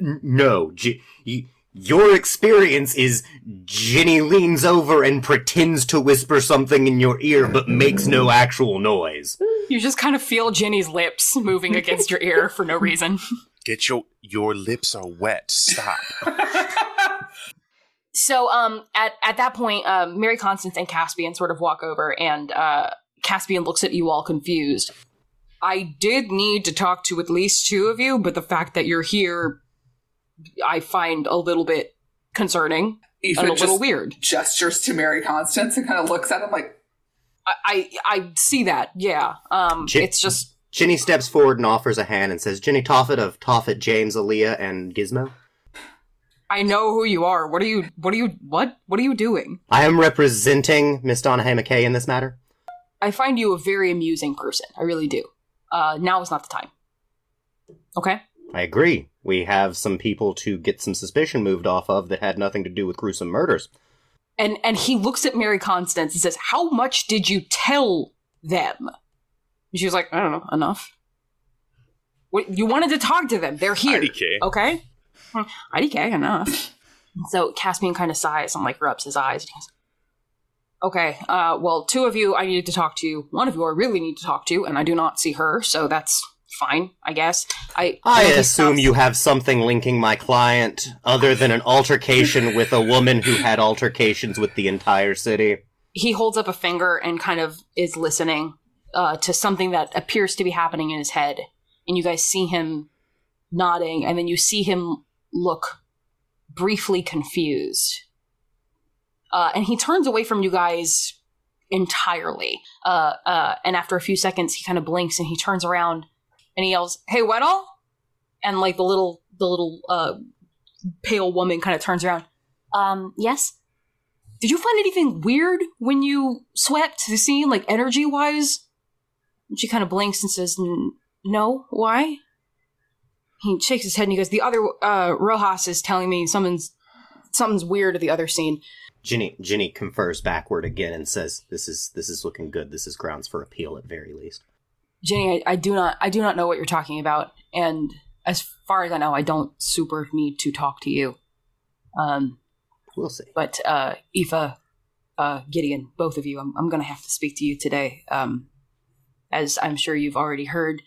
N- no, G- y- your experience is Ginny leans over and pretends to whisper something in your ear but makes no actual noise. You just kind of feel Jenny's lips moving against your ear for no reason. Get your your lips are wet. Stop. So, um, at at that point, um, Mary Constance and Caspian sort of walk over, and uh, Caspian looks at you all confused. I did need to talk to at least two of you, but the fact that you're here, I find a little bit concerning Aoife and a just little weird. gestures to Mary Constance and kind of looks at him like, I, I I see that, yeah. Um, J- it's just Ginny steps forward and offers a hand and says, Jenny Toffet of Toffet, James, Aaliyah, and Gizmo. I know who you are. What are you? What are you? What? What are you doing? I am representing Miss Donahue McKay in this matter. I find you a very amusing person. I really do. Uh, now is not the time. Okay. I agree. We have some people to get some suspicion moved off of that had nothing to do with gruesome murders. And and he looks at Mary Constance and says, "How much did you tell them?" And she was like, "I don't know, enough." What, you wanted to talk to them. They're here. IDK. Okay. IDK enough. So Caspian kind of sighs and like rubs his eyes. And he goes, okay. Uh, well, two of you I needed to talk to. One of you I really need to talk to, and I do not see her, so that's fine, I guess. I I assume stops- you have something linking my client other than an altercation with a woman who had altercations with the entire city. he holds up a finger and kind of is listening uh, to something that appears to be happening in his head. And you guys see him nodding, and then you see him look briefly confused. Uh, and he turns away from you guys entirely. Uh, uh, and after a few seconds, he kind of blinks and he turns around and he yells, "Hey, Weddle!" And like the little, the little uh, pale woman kind of turns around. Um, yes. Did you find anything weird when you swept the scene, like energy wise? She kind of blinks and says, "N- "No, why?" He shakes his head and he goes, "The other uh, Rojas is telling me something's something's weird at the other scene." Ginny Ginny confers backward again and says, "This is this is looking good. This is grounds for appeal at very least." Jenny, I, I do not, I do not know what you're talking about, and as far as I know, I don't super need to talk to you. Um, We'll see. but uh, Aoife, uh, Gideon, both of you, I'm, I'm going to have to speak to you today. Um, as I'm sure you've already heard,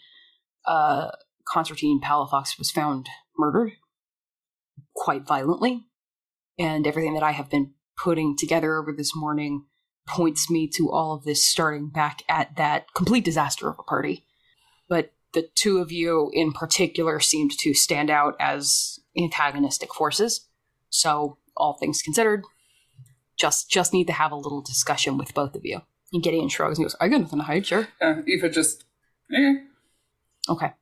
uh, Constantine Palafox was found murdered quite violently, and everything that I have been putting together over this morning points me to all of this starting back at that complete disaster of a party. But the two of you in particular seemed to stand out as antagonistic forces. So, all things considered, just just need to have a little discussion with both of you. And Gideon shrugs and goes, I got nothing to hide, sure. uh, Aoife just, eh. Okay.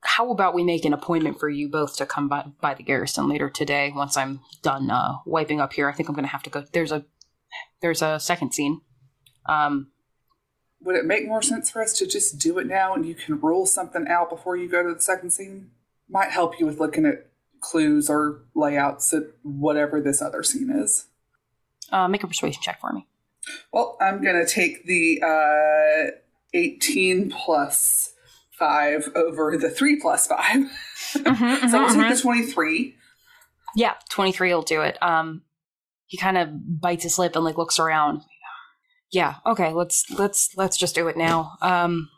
How about we make an appointment for you both to come by, by the garrison later today once I'm done uh, wiping up here? I think I'm going to have to go. There's a there's a second scene. Um, Would it make more sense for us to just do it now and you can rule something out before you go to the second scene? Might help you with looking at clues or layouts at whatever this other scene is. uh, make a persuasion check for me. Well, I'm going to take the uh, 18 plus 5 over the 3 plus 5. so I'll take the 23. Yeah, 23 will do it. Um he kind of bites his lip and like looks around. Yeah, okay, let's let's let's just do it now. Um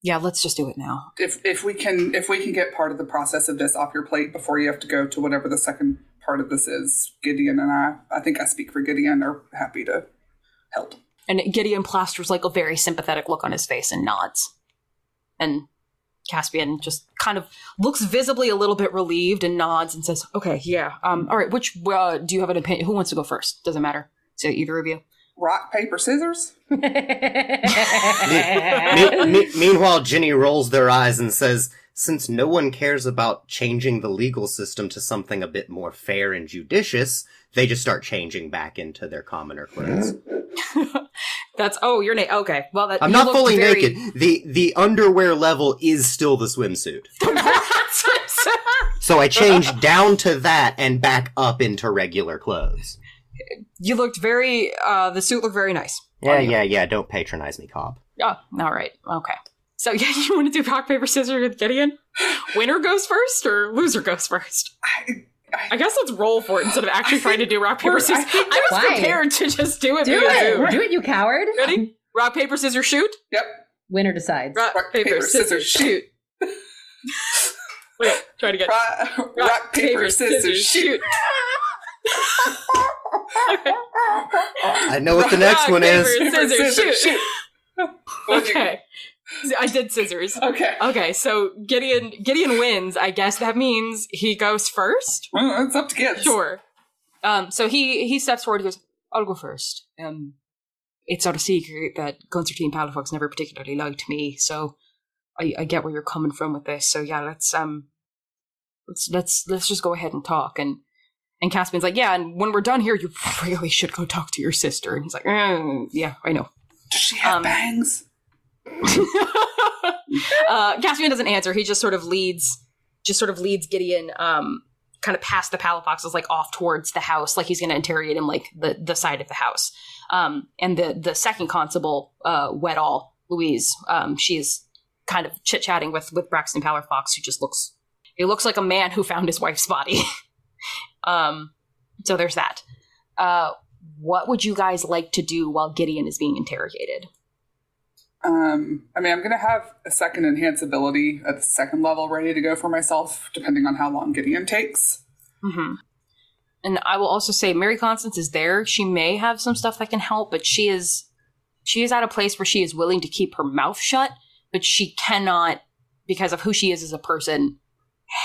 yeah, let's just do it now. If, if we can if we can get part of the process of this off your plate before you have to go to whatever the second part of this is, Gideon and I, I think I speak for Gideon, are happy to help. And Gideon plasters like a very sympathetic look on his face and nods. And Caspian just kind of looks visibly a little bit relieved and nods and says, "Okay, yeah. Um, all right. Which uh, do you have an opinion? Who wants to go first? Doesn't matter. So either of you. Rock, paper, scissors? Me- me- meanwhile, Ginny rolls their eyes and says, Since no one cares about changing the legal system to something a bit more fair and judicious, they just start changing back into their commoner clothes. That's oh, you're naked. Okay, well that I'm not fully very- naked. The the underwear level is still the swimsuit. So I changed down to that and back up into regular clothes. you looked very. uh The suit looked very nice. Yeah, yeah, yeah. Don't patronize me, Cobb. Oh, all right. Okay. So yeah, you want to do rock paper scissors with Gideon? Winner goes first or loser goes first? I, I guess let's roll for it instead of actually I trying to do rock paper scissors. I I was Why? prepared to just do it. Do it! of- Do it, you coward! Ready? Rock paper scissors shoot. yep. Winner decides. Rock, Rock, paper, paper, scissors, scissors, shoot. Wait, try to get Rock, rock, paper, scissors, shoot. okay. I know what the next Rock, one paper, is. Scissors, shoot. shoot. What'd you get? Okay. I did scissors. Okay. Okay, so Gideon Gideon wins. I guess that means he goes first. Well, it's up to Gideon. Sure. Um. So he he steps forward. He goes, "I'll go first. Um, it's not a secret that Constantine Palafox never particularly liked me. So I, I get where you're coming from with this. So yeah, let's um, let's let's let's just go ahead and talk." And and Caspian's like, "Yeah, and when we're done here, you really should go talk to your sister." And he's like, "Eh, "Yeah, I know." Does she have Um, bangs? uh, Caspian doesn't answer. He just sort of leads, just sort of leads Gideon, um, kind of past the palafoxes, like off towards the house, like he's going to interrogate him, like the the side of the house. Um, and the the second constable, uh, Wedall Louise, um, she is kind of chit chatting with with Braxton Palafox, who just looks, he looks like a man who found his wife's body. um, so there's that. Uh, what would you guys like to do while Gideon is being interrogated? Um, I mean, I'm going to have a second enhance ability at the second level ready to go for myself, depending on how long Gideon takes. hmm And I will also say Mary Constance is there. She may have some stuff that can help, but she is she is at a place where she is willing to keep her mouth shut, but she cannot, because of who she is as a person,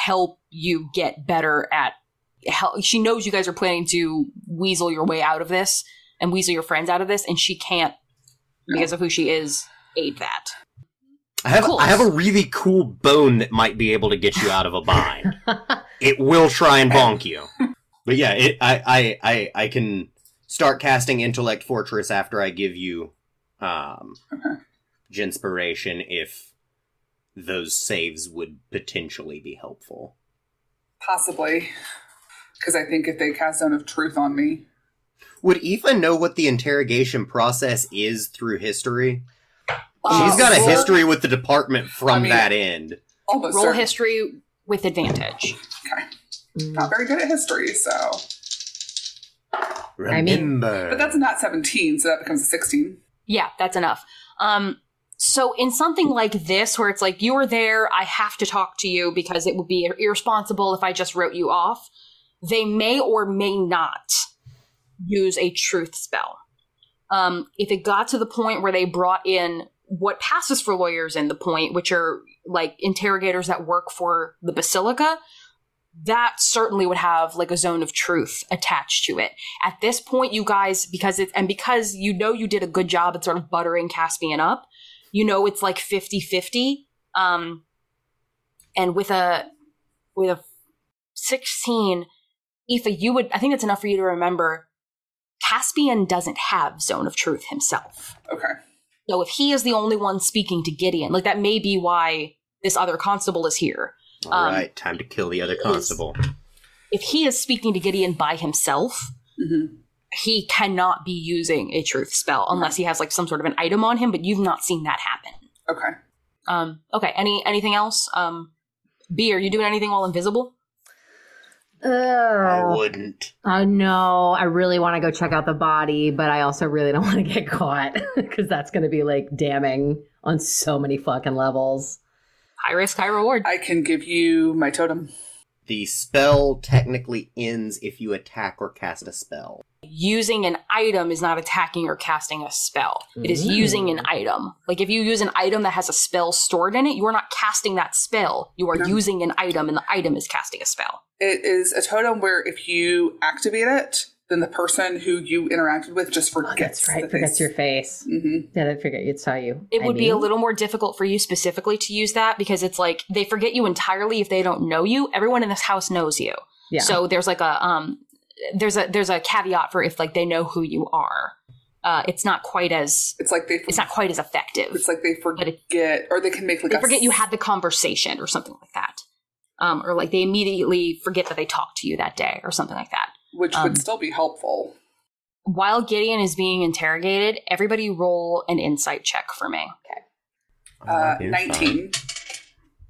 help you get better at help. She knows you guys are planning to weasel your way out of this and weasel your friends out of this, and she can't because of who she is aid that. I have Cool. I have a really cool bone that might be able to get you out of a bind. it will try and bonk you. But yeah, it, I, I I I can start casting Intellect Fortress after I give you um Okay. Ginspiration if those saves would potentially be helpful. Possibly. Because I think if they cast Zone of Truth on me, Would Aoife know what the interrogation process is through history? Uh, She's got a history with the department from I mean- that end. almost Roll certain. history with advantage. Okay. Not very good at history, so. I mean- Remember. But that's not 17, so that becomes a 16. Yeah, that's enough. Um, so in something like this, where it's like you were there, I have to talk to you because it would be irresponsible if I just wrote you off. They may or may not use a truth spell. Um, if it got to the point where they brought in what passes for lawyers in the point, which are like interrogators that work for the basilica, that certainly would have like a zone of truth attached to it at this point you guys because it's and because you know you did a good job at sort of buttering caspian up you know it's like 50-50 um and with a with a 16 Aoife, you would i think it's enough for you to remember caspian doesn't have zone of truth himself Okay. So if he is the only one speaking to gideon like that may be why this other constable is here. All um, right, time to kill the other is- constable. if he is speaking to gideon by himself hmm he cannot be using a truth spell unless he has like some sort of an item on him but you've not seen that happen. Okay. um okay any anything else? Um b are you doing anything while invisible I wouldn't. I know. I really want to go check out the body, but I also really don't want to get caught because that's going to be like damning on so many fucking levels. high risk high reward I can give you my totem. The spell technically ends if you attack or cast a spell. Using an item is not attacking or casting a spell. It is using an item. Like if you use an item that has a spell stored in it, you are not casting that spell. You are No. using an item and the item is casting a spell. It is a totem where if you activate it, then the person who you interacted with just Oh, forgets. that's right. that they Forgets s- your face. Mhm. Yeah, I forget it saw you. It I would be a little more difficult for you specifically to use that because it's like they forget you entirely if they don't know you. Everyone in this house knows you. Yeah. So there's like a um there's a there's a caveat for if like they know who you are. Uh it's not quite as It's like they. it's not quite as effective. It's like they forget it- forget, or they can make like they a forget you had the conversation or something like that. Um, or like they immediately forget that they talked to you that day or something like that. which um, would still be helpful. While Gideon is being interrogated, everybody roll an insight check for me. Okay. Uh, Here's Nineteen.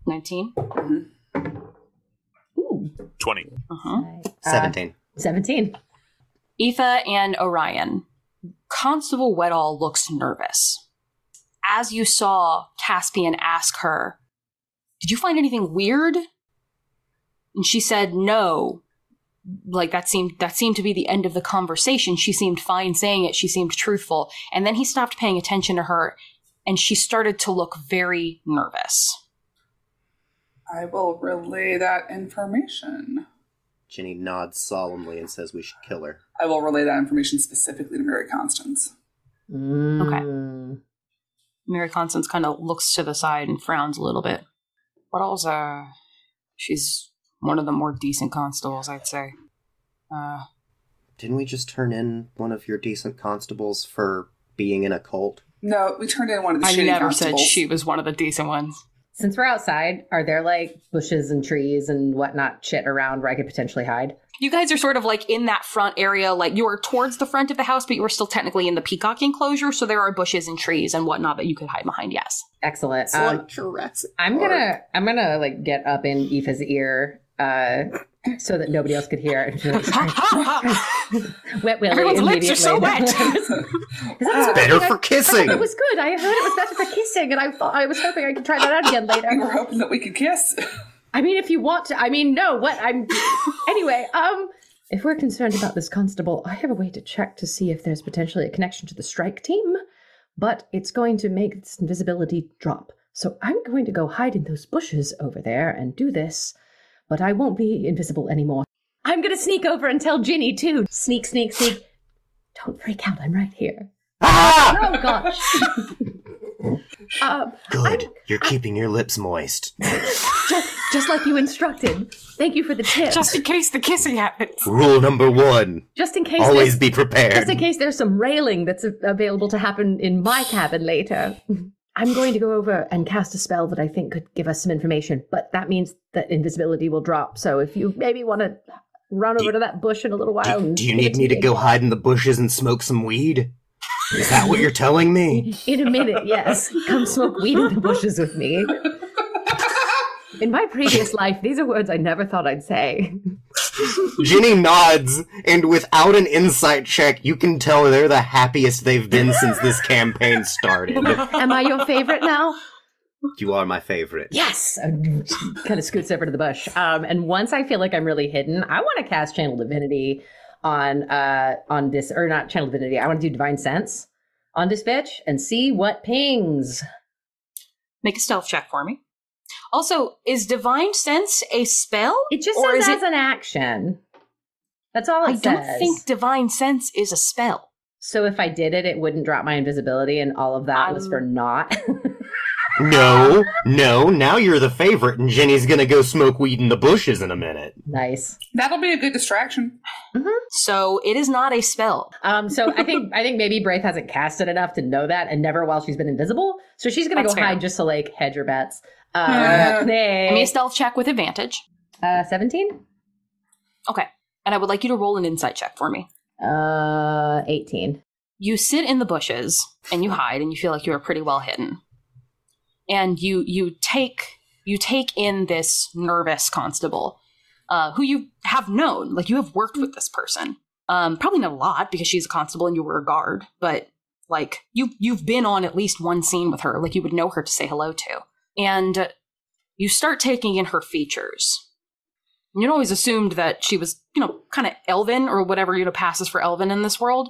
19? Ooh, 20. Uh-huh. uh, 17. 17. Aoife and Orion. Constable Weddall looks nervous. As you saw Caspian ask her, Did you find anything weird? And she said no. Like that seemed that seemed to be the end of the conversation. She seemed fine saying it, she seemed truthful. And then he stopped paying attention to her and she started to look very nervous. I will relay that information. Ginny nods solemnly and says we should kill her. I will relay that information specifically to Mary Constance. Mm. Mary Constance kind of looks to the side and frowns a little bit. Weddall's uh she's one of the more decent constables, I'd say. Uh Didn't we just turn in one of your decent constables for being in a cult? No, we turned in one of the I shitty never constables. said she was one of the decent ones. Since we're outside, are there like bushes and trees and whatnot shit around where I could potentially hide? You guys are sort of like in that front area, like you are towards the front of the house, but you are still technically in the peacock enclosure, so there are bushes and trees and whatnot that you could hide behind, yes. Excellent. It's Um, like Jurassic I'm gonna I'm gonna like get up in Aoife's ear uh so that nobody else could hear. wet Willy Everyone's lips are so wet. Is that Better for I- kissing. I it was good. I heard it was better for kissing, and I thought I was hoping I could try that out again later. We were hoping that we could kiss. I mean, if you want to, I mean, no. What I'm anyway. Um, if we're concerned about this constable, I have a way to check to see if there's potentially a connection to the strike team, but it's going to make its invisibility drop. So I'm going to go hide in those bushes over there and do this, but I won't be invisible anymore. I'm going to sneak over and tell Ginny too. Sneak, sneak, sneak. Don't freak out. I'm right here. Ah! Oh gosh. um, Good. You're keeping your lips moist. just, just like you instructed. Thank you for the tip. Just in case the kissing happens. Rule number one Just in case always be prepared. Just in case there's some railing that's available to happen in my cabin later. I'm going to go over and cast a spell that I think could give us some information, but that means that invisibility will drop. So if you maybe want to run over to that bush in a little while. Do, and do you need me to go hide in the bushes and smoke some weed? Is that what you're telling me? In a minute, yes. Come smoke weed in the bushes with me. In my previous life, these are words I never thought I'd say. Ginny nods, and without an insight check, you can tell they're the happiest they've been since this campaign started. Am I your favorite now? You are my favorite. Yes! kind of scoots over to the bush. Um, and once I feel like I'm really hidden, I want to cast Channel Divinity on uh on this or not Channel Divinity. I want to do Divine Sense on this bitch and see what pings. Make a stealth check for me. Also, is divine sense a spell? It just Or says is as it- an action. That's all it I says. don't think divine sense is a spell. so if I did it, it wouldn't drop my invisibility, and all of that was Um, for naught. No, no, now you're the favorite, and Jenny's gonna go smoke weed in the bushes in a minute. nice. That'll be a good distraction. So it is not a spell. Um, so I think I think maybe Braith hasn't cast it enough to know that, and never while she's been invisible. So she's gonna That's go fair. hide just to like hedge her bets. Uh. Give me a stealth check with advantage. uh, seventeen, Okay. And I would like you to roll an insight check for me. uh, eighteen. You sit in the bushes and you hide and you feel like you are pretty well hidden. And you you take you take in this nervous constable, uh, who you have known, like you have worked with this person. Um, probably not a lot because she's a constable and you were a guard, but like you you've been on at least one scene with her, like you would know her to say hello to. And you start taking in her features. You'd always assumed that she was, you know, kind of elven or whatever, you know, passes for elven in this world.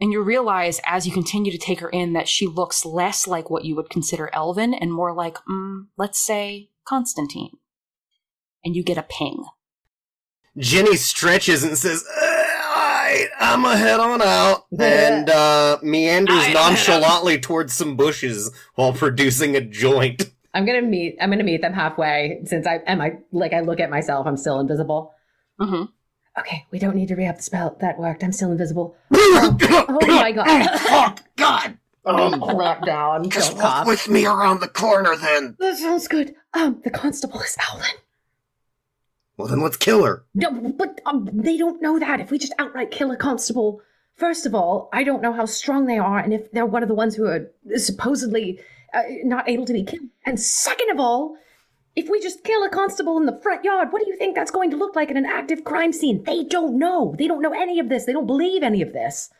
And you realize as you continue to take her in that she looks less like what you would consider elven and more like, mm, let's say, Constantine. And you get a ping. Jenny stretches and says, Alright, I'm a head on out. And uh, meanders Alright, I'm head nonchalantly towards some bushes while producing a joint. I'm gonna meet. I'm gonna meet them halfway since I am. I like. I look at myself. I'm still invisible. Mm-hmm. Okay, we don't need to re up the spell. That worked. I'm still invisible. oh my god! oh, God! Um, Clap down. just walk cough. with me around the corner then. That sounds good. Um, the constable is Owlin. Well, then let's kill her. No, but um, they don't know that. If we just outright kill a constable, first of all, I don't know how strong they are, and if they're one of the ones who are supposedly uh, not able to be killed. And second of all, if we just kill a constable in the front yard, what do you think that's going to look like in an active crime scene? They don't know. They don't know any of this. They don't believe any of this.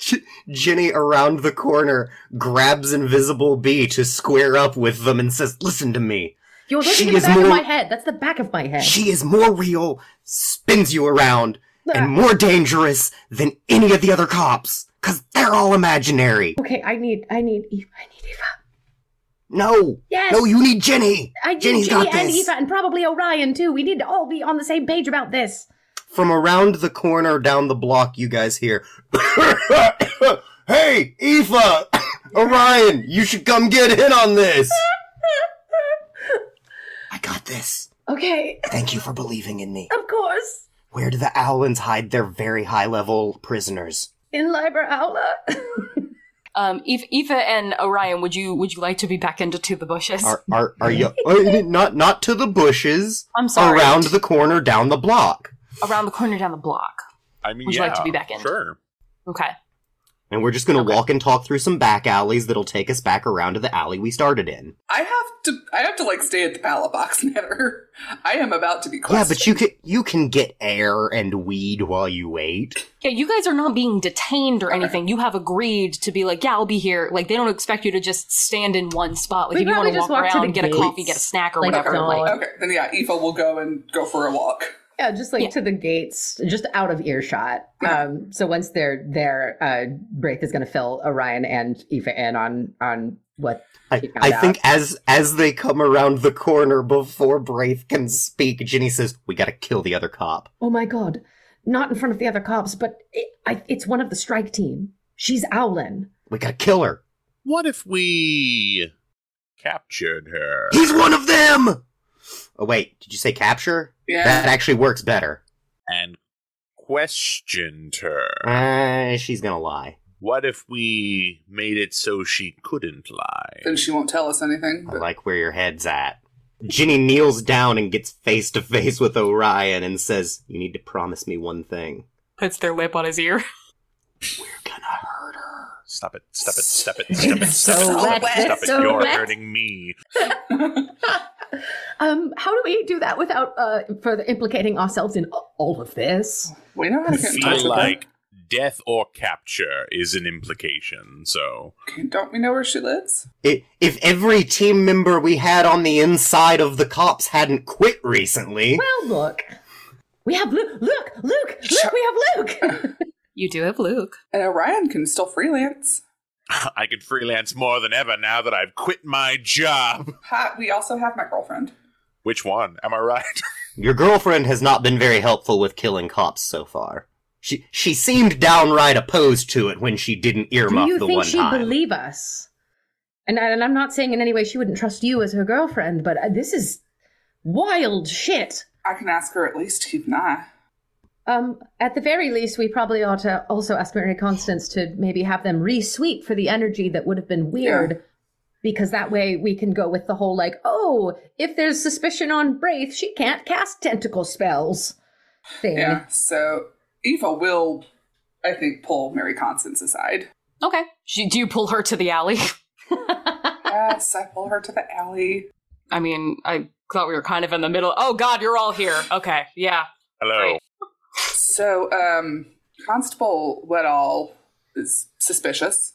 Jenny around the corner grabs Invisible Bee to square up with them and says, Listen to me. You're looking She at the is back more- of my head. That's the back of my head. She is more real, spins you around, Ah. and more dangerous than any of the other cops. Cause they're all imaginary. okay, I need, I need, Eva. I need Eva. No! Yes. No, you need Jenny! I need Jenny's Jenny got and this. Eva, and probably Orion too. We need to all be on the same page about this. From around the corner down the block, you guys hear, Hey, Eva! Orion, you should come get in on this! I got this. Okay, Thank you for believing in me. of course. Where do the Owlins hide their very high level prisoners? In Liber Aula. Um, Eve, Eva and Orion, would you would you like to be back into to the bushes? Are are are you uh, not not to the bushes? I'm sorry. Around the corner down the block. around the corner down the block. I mean, Would you like to be back in? Sure. Okay. And we're just gonna Okay. walk and talk through some back alleys that'll take us back around to the alley we started in. I have to. I have to like stay at the Palafox manor. I am about to be Yeah, but you can you can get air and weed while you wait. Yeah, you guys are not being detained or anything. You have agreed to be like, yeah, I'll be here. Like, they don't expect you to just stand in one spot. Like, We if you want to walk walk around the and get a coffee, get a snack or Like, whatever. Like, Okay, then yeah, Eva will go and go for a walk. Yeah, just like Yeah. to the gates, just out of earshot. Um, so once they're there, uh, Braith is going to fill Orion and Eva in on on what I, I out. think as as they come around the corner before Braith can speak, Ginny says, "We gotta kill the other cop." Oh my god! Not in front of the other cops, but it, I, it's one of the strike team. She's Owlin. We gotta kill her. What if we captured her? He's one of them. Oh wait, did you say capture? Yeah. That actually works better. and questioned her. Uh, she's gonna lie. What if we made it so she couldn't lie? Then she won't tell us anything. I But like where your head's at. Ginny kneels down and gets face to face with Orion and says, You need to promise me one thing. puts their lip on his ear. We're gonna hurt her. Stop it! Stop it! Stop it! Stop it! So Stop it! wet, Stop it! so You're wet. hurting me. Um, how do we do that without uh, further implicating ourselves in all of this? we know how I to get in touch feel like death or capture is an implication. So. Don't we know where she lives? I- If every team member we had on the inside of the cops hadn't quit recently, Well, look, we have Luke. Luke, Luke, Luke. We have Luke. You do have Luke. And Orion can still freelance. I could freelance more than ever now that I've quit my job. Ha, we also have my girlfriend. Which one? Am I right? your girlfriend has not been very helpful with killing cops so far. She she seemed downright opposed to it when she didn't do earmuff you the think one she'd time. believe us? And, and I'm not saying in any way she wouldn't trust you as her girlfriend, but uh, this is wild shit. I can ask her at least to keep an eye. Um, at the very least, we probably ought to also ask Mary Constance to maybe have them re-sweep for the energy that would have been weird. Because that way we can go with the whole like, oh, if there's suspicion on Braith, she can't cast tentacle spells thing. Yeah. So Eva will, I think, pull Mary Constance aside. Okay. She, do you pull her to the alley? yes, I pull her to the alley. I mean, I thought we were kind of in the middle. Oh, God, you're all here. Okay. Yeah. Hello. Right. So, um, Constable Weddall is suspicious.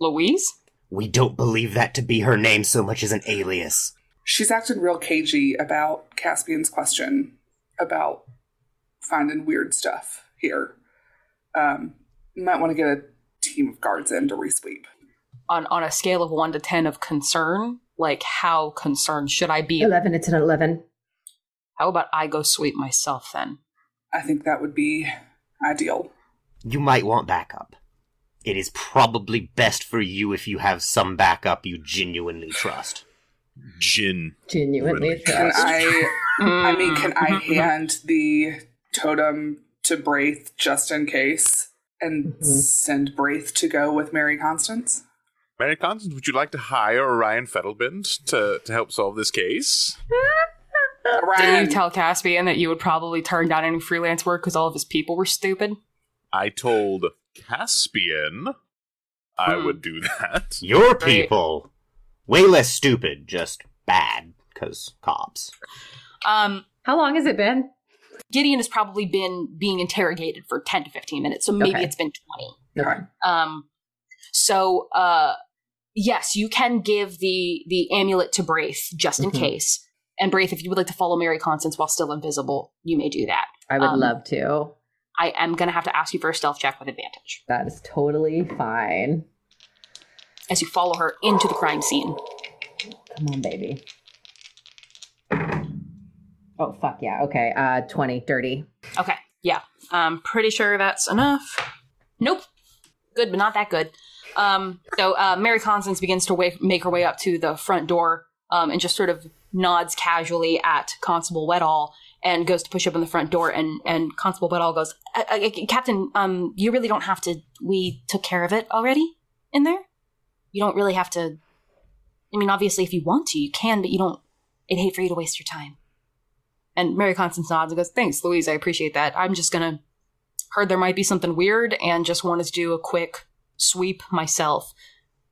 Louise? we don't believe that to be her name so much as an alias. She's acted real cagey about Caspian's question about finding weird stuff here. Um, you might want to get a team of guards in to resweep. On on a scale of one to ten of concern, like how concerned should I be? 11, it's an 11. How about I go sweep myself then? I think that would be ideal. You might want backup. It is probably best for you if you have some backup you genuinely trust. Gin. Genuinely Really? Can trust. I? I mean, can I Mhm. hand the totem to Braith just in case, and Mhm. send Braith to go with Mary Constance? Mary Constance, would you like to hire Orion Fettelbind to, to help solve this case? Didn't you tell Caspian that you would probably turn down any freelance work because all of his people were stupid? I told Caspian I Hmm. would do that. Your people, way less stupid, just bad, because cops. Um, How long has it been? Gideon has probably been being interrogated for 10 to 15 minutes, so maybe Okay. it's been 20. Okay. Um, so, uh, yes, you can give the the amulet to Braith just in Mhm. case. And Braith, if you would like to follow Mary Constance while still invisible, you may do that. I would Um, love to. I am going to have to ask you for a stealth check with advantage That is totally fine. as you follow her into the crime scene. Come on, baby. Oh, fuck yeah. Okay. Uh, 20, dirty. Okay, yeah, I'm pretty sure that's enough. Nope, good, but not that good. Um, so uh, Mary Constance begins to wa- make her way up to the front door um, and just sort of nods casually at Constable Weddall and goes to push open the front door. And and Constable Weddall goes, "Captain, um, you really don't have to. We took care of it already in there. You don't really have to. I mean, obviously, if you want to, you can, but you don't. I'd hate for you to waste your time." And Mary Constance nods and goes, Thanks, Louise, I appreciate that. I'm just gonna heard there might be something weird and just wanted to do a quick sweep myself.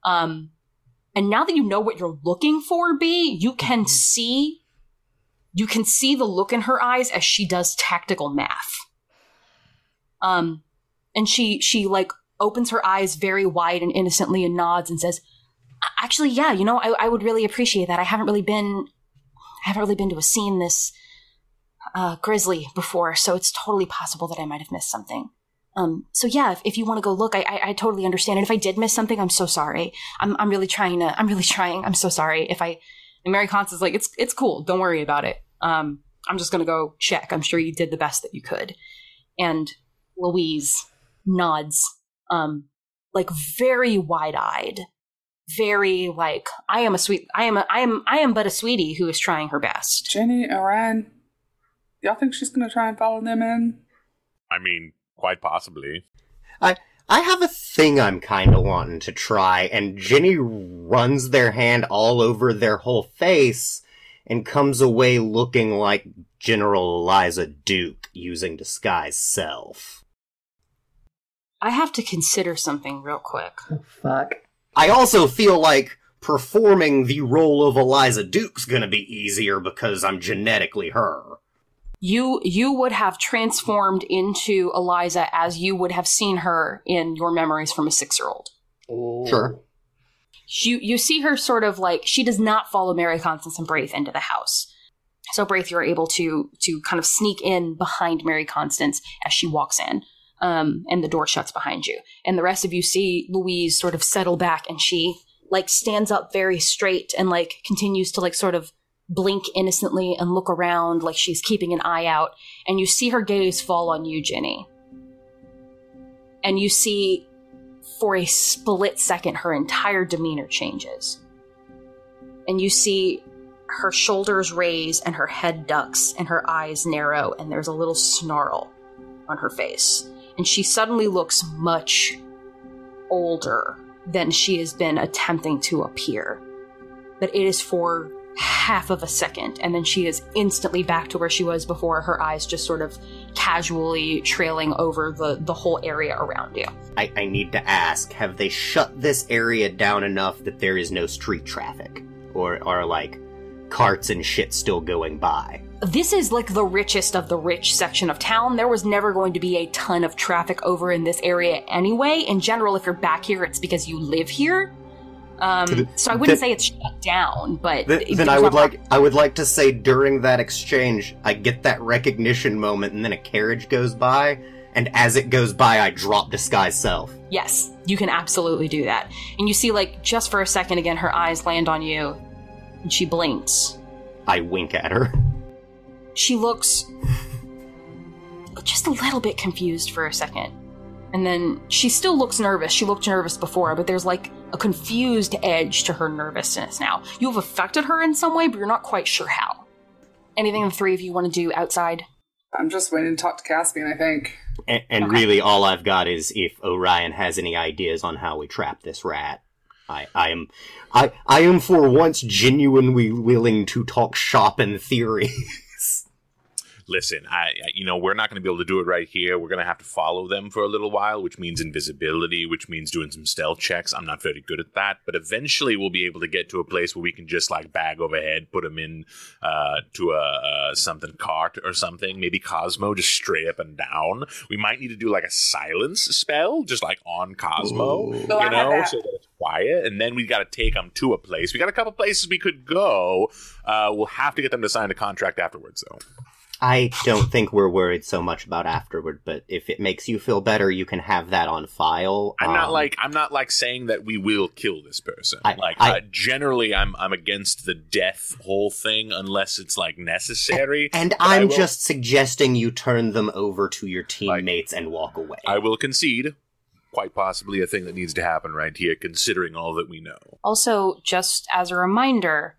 Um and now that you know what you're looking for, B, you can see you can see the look in her eyes as she does tactical math. Um and she she like opens her eyes very wide and innocently and nods and says, Actually, yeah, you know, I, I would really appreciate that. I haven't really been I haven't really been to a scene this uh, grisly before, so it's totally possible that I might have missed something. Um, so yeah, if, if you want to go look, I, I I totally understand. And if I did miss something, I'm so sorry. I'm I'm really trying to. I'm really trying. I'm so sorry. If I and Mary Constance is like, it's it's cool. Don't worry about it. Um, I'm just gonna go check. I'm sure you did the best that you could. And Louise nods, um, like very wide eyed, very like I am a sweet. I am a I am I am but a sweetie who is trying her best. Jenny, Orion, y'all think she's gonna try and follow them in? I mean, quite possibly. I I have a thing I'm kind of wanting to try, and Jenny runs their hand all over their whole face and comes away looking like General Eliza Duke using disguise self. I have to consider something real quick. Oh, fuck. I also feel like performing the role of Eliza Duke's gonna be easier because I'm genetically her. You you would have transformed into Eliza as you would have seen her in your memories from a six year old. Sure. You you see her sort of like she does not follow Mary Constance and Braith into the house. So Braith, you're able to to kind of sneak in behind Mary Constance as she walks in. Um, and the door shuts behind you. And the rest of you see Louise sort of settle back and she like stands up very straight and like continues to like sort of blink innocently and look around like she's keeping an eye out. And you see her gaze fall on you, Ginny. And you see for a split second her entire demeanor changes. And you see her shoulders raise and her head ducks and her eyes narrow and there's a little snarl on her face. And she suddenly looks much older than she has been attempting to appear. But it is for half of a second, and then she is instantly back to where she was before, her eyes just sort of casually trailing over the, the whole area around you. I, I need to ask, have they shut this area down enough that there is no street traffic? Or are like carts and shit still going by? this is like the richest of the rich section of town. There was never going to be a ton of traffic over in this area anyway. In general, if you're back here, it's because you live here. Um, so I wouldn't say it's shut down, but Th- then I would not- like I would like to say during that exchange, I get that recognition moment, and then a carriage goes by, and as it goes by, I drop disguise self. Yes, you can absolutely do that. And you see, like, just for a second again, her eyes land on you, and she blinks. I wink at her. She looks just a little bit confused for a second. And then she still looks nervous. She looked nervous before, but there's like a confused edge to her nervousness now. You have affected her in some way, but you're not quite sure how. Anything the three of you want to do outside? I'm just waiting to talk to Caspian, I think. And, and Okay. really, all I've got is if Orion has any ideas on how we trap this rat. I, I am, I, I am for once genuinely willing to talk shop and theory. Listen, I, I- you know, we're not going to be able to do it right here. We're going to have to follow them for a little while, which means invisibility, which means doing some stealth checks. I'm not very good at that, but eventually we'll be able to get to a place where we can just like bag overhead, put them in uh, to a uh, something cart or something. Maybe Cosmo just straight up and down. We might need to do like a silence spell, just like on Cosmo, Ooh. Oh, you had know, that. so that it's quiet. And then we got to take them to a place. We got a couple places we could go. Uh, we'll have to get them to sign a contract afterwards, though. I don't think we're worried so much about afterward, but if it makes you feel better, you can have that on file. I'm not Um, like I'm not like saying that we will kill this person. I- like I- uh, generally, I'm I'm against the death whole thing unless it's like necessary. And But I I'm will- just suggesting you turn them over to your teammates and walk away. I will concede, quite possibly a thing that needs to happen right here, considering all that we know. Also, just as a reminder,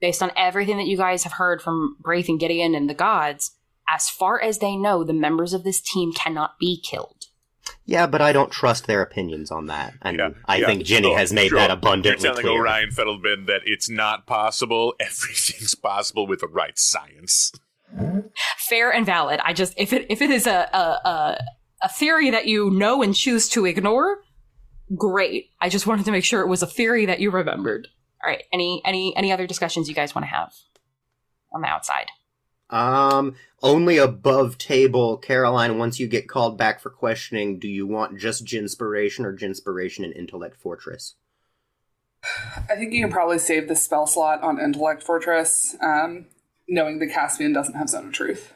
based on everything that you guys have heard from Braith and Gideon and the gods, as far as they know, the members of this team cannot be killed. yeah, but I don't trust their opinions on that, and Yeah, I yeah, think Jenny sure, has made sure. that abundantly clear. You're telling clear. Orion Fettelbin that it's not possible. Everything's possible with the right science. Fair and valid. I just if it if it is a a, a, a theory that you know and choose to ignore, great. I just wanted to make sure it was a theory that you remembered. All right. Any any any other discussions you guys want to have on the outside? Um, only above table, Caroline. Once you get called back for questioning, do you want just Ginspiration or Ginspiration and Intellect Fortress? I think you can probably save the spell slot on Intellect Fortress, um, knowing that Caspian doesn't have Zone of Truth.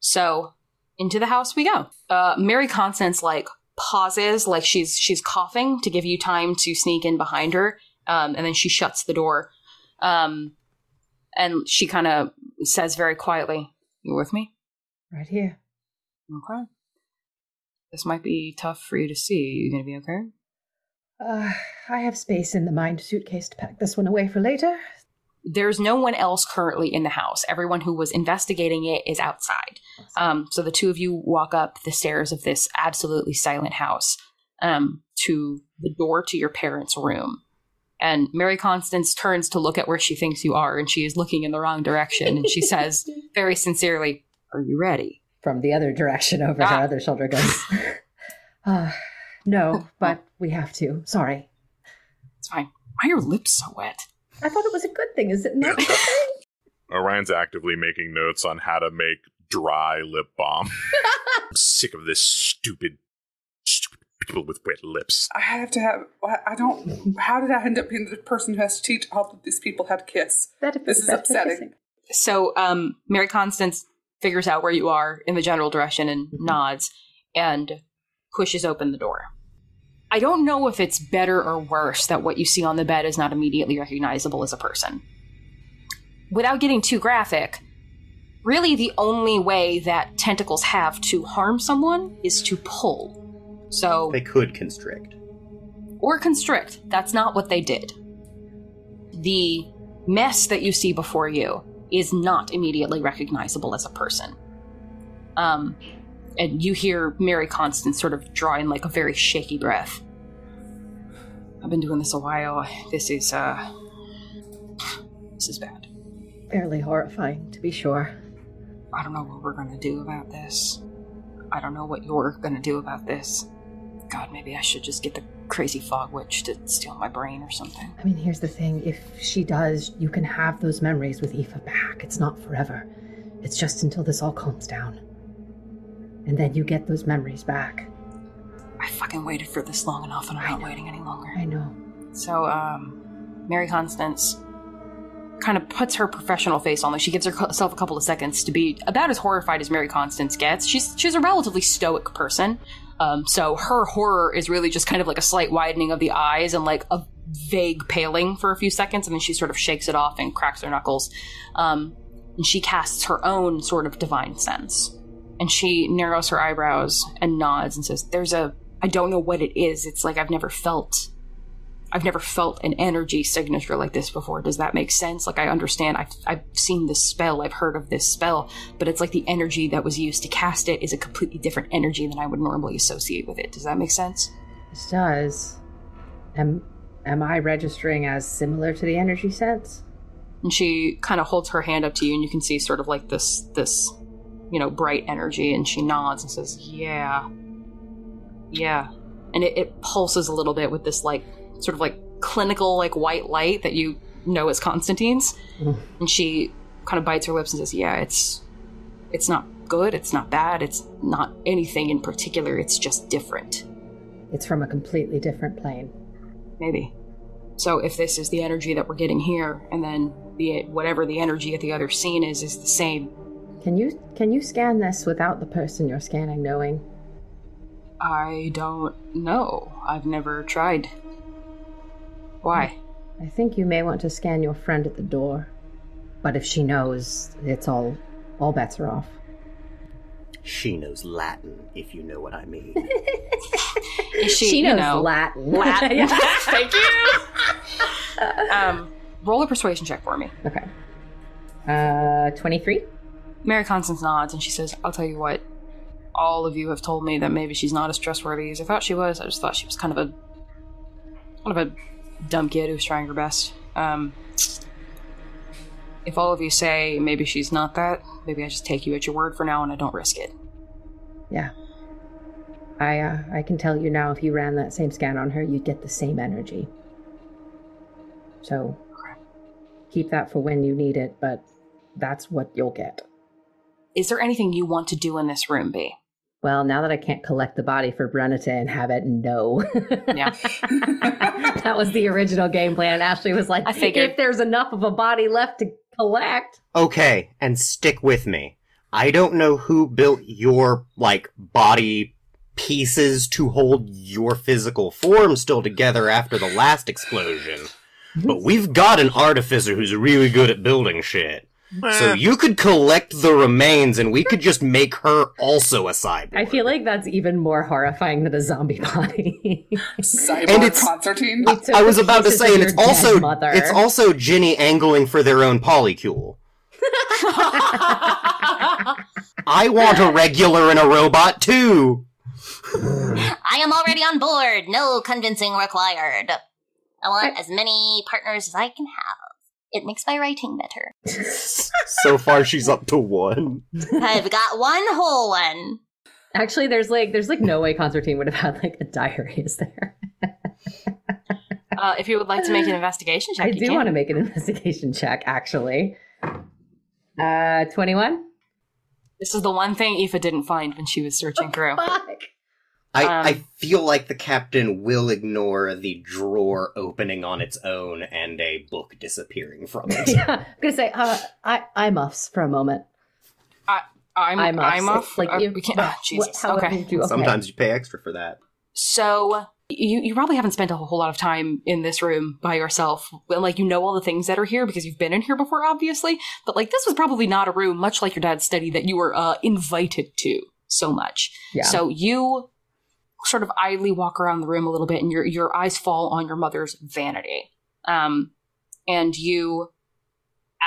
So into the house we go. Uh, Mary Constance like pauses, like she's she's coughing to give you time to sneak in behind her, um, and then she shuts the door. Um, and she kind of says very quietly, "You with me?" Right here. Okay. This might be tough for you to see. You gonna be okay? Uh, I have space in the mind suitcase to pack this one away for later. There's no one else currently in the house. Everyone who was investigating it is outside. Um, so the two of you walk up the stairs of this absolutely silent house um, to the door to your parents' room. And Mary Constance turns to look at where she thinks you are, and she is looking in the wrong direction. And she says, very sincerely, Are you ready? From the other direction over Ah. her other shoulder goes. uh, no, but we have to. Sorry. It's fine. Why are your lips so wet? I thought it was a good thing. Is it not? a good thing? Orion's actively making notes on how to make dry lip balm. I'm sick of this stupid, stupid people with wet lips. I have to have. I don't. How did I end up being the person who has to teach all of these people how to kiss? That This is upsetting. kissing. So um, Mary Constance figures out where you are in the general direction and nods and pushes open the door. I don't know if it's better or worse that what you see on the bed is not immediately recognizable as a person. Without getting too graphic, really the only way that tentacles have to harm someone is to pull. So, They could constrict. or constrict. That's not what they did. The mess that you see before you is not immediately recognizable as a person. Um, and you hear Mary Constance sort of draw in like a very shaky breath. I've been doing this a while. This is, uh. This is bad. Fairly horrifying, to be sure. I don't know what we're gonna do about this. I don't know what you're gonna do about this. God, maybe I should just get the crazy fog witch to steal my brain or something. I mean, here's the thing if she does, you can have those memories with Aoife back. It's not forever, it's just until this all calms down. And then you get those memories back. I fucking waited for this long enough and I'm I not know. waiting any longer. I know. So, um, Mary Constance kind of puts her professional face on. Like she gives herself a couple of seconds to be about as horrified as Mary Constance gets. She's she's a relatively stoic person, um, so her horror is really just kind of like a slight widening of the eyes and like a vague paling for a few seconds, and then she sort of shakes it off and cracks her knuckles. Um, and she casts her own sort of divine sense, and she narrows her eyebrows and nods and says, "There's a I don't know what it is. It's like I've never felt I've never felt an energy signature like this before. Does that make sense? Like, I understand. I've, I've seen this spell. I've heard of this spell, but it's like the energy that was used to cast it is a completely different energy than I would normally associate with it. Does that make sense? This does. Am, am I registering as similar to the energy sense? And she kind of holds her hand up to you, and you can see sort of like this, this, you know, bright energy, and she nods and says, Yeah. Yeah. And it, it pulses a little bit with this, like, sort of like clinical like white light that you know as Constantine's. Mm. And she kind of bites her lips and says, "Yeah, it's it's not good, it's not bad, it's not anything in particular, it's just different." It's from a completely different plane. Maybe. So if this is the energy that we're getting here and then the whatever the energy at the other scene is is the same. Can you can you scan this without the person you're scanning knowing? I don't know. I've never tried. Why? I think you may want to scan your friend at the door. But if she knows, it's all all bets are off. She knows Latin, if you know what I mean. Is she, She you knows know, Latin. Latin. Thank you. um, roll a persuasion check for me. Okay. Uh, twenty-three. Mary Constance nods and she says, I'll tell you what, all of you have told me that maybe she's not as trustworthy as I thought she was. I just thought she was kind of a kind of a dumb kid who's trying her best. Um, if all of you say maybe she's not that, maybe I just take you at your word for now and I don't risk it. Yeah. I uh, I can tell you now, if you ran that same scan on her, you'd get the same energy. So keep that for when you need it, but that's what you'll get. Is there anything you want to do in this room, B? Well, now that I can't collect the body for Brenita and have it, no. Yeah. that was the original game plan. And Ashley was like, I figured. if there's enough of a body left to collect. okay, and stick with me. I don't know who built your, like, body pieces to hold your physical form still together after the last explosion. But we've got an artificer who's really good at building shit. So you could collect the remains and we could just make her also a cyborg. I feel like that's even more horrifying than a zombie body. Cyborg And it's- concertine. We took I was about to say, and it's also dead mother. it's also Ginny angling for their own polycule. I want a regular and a robot too. I am already on board. No convincing required. I want as many partners as I can have. It makes my writing better. So far, she's up to one. I've got one whole one. Actually, there's like there's like no way Constantine would have had like a diary, is there? Uh, if you would like to make an investigation check, I you do can. want to make an investigation check, actually. Uh, 21? This is the one thing Aoife didn't find when she was searching through. Fuck! I, Um, I feel like the captain will ignore the drawer opening on its own and a book disappearing from it. yeah, I'm gonna say, uh, I, I muffs for a moment. I'm I'm I'm, off. off. Like, Uh, you- we can't. what- oh, Jesus. how okay. you- okay. Sometimes you pay extra for that. So you you probably haven't spent a whole lot of time in this room by yourself. Like you know all the things that are here because you've been in here before, obviously. But like this was probably not a room, much like your dad's study, that you were uh, invited to so much. Yeah. So you sort of idly walk around the room a little bit, and your your eyes fall on your mother's vanity. Um, and you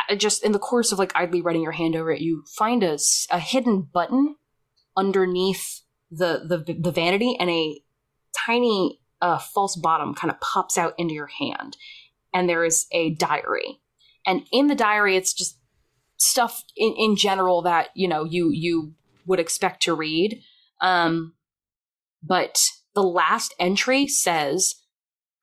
uh, just in the course of like idly running your hand over it, you find a, a hidden button underneath the the the vanity, and a tiny uh, false bottom kind of pops out into your hand, and there is a diary, and in the diary, it's just stuff in, in general that you know you you would expect to read. Um, but the last entry says,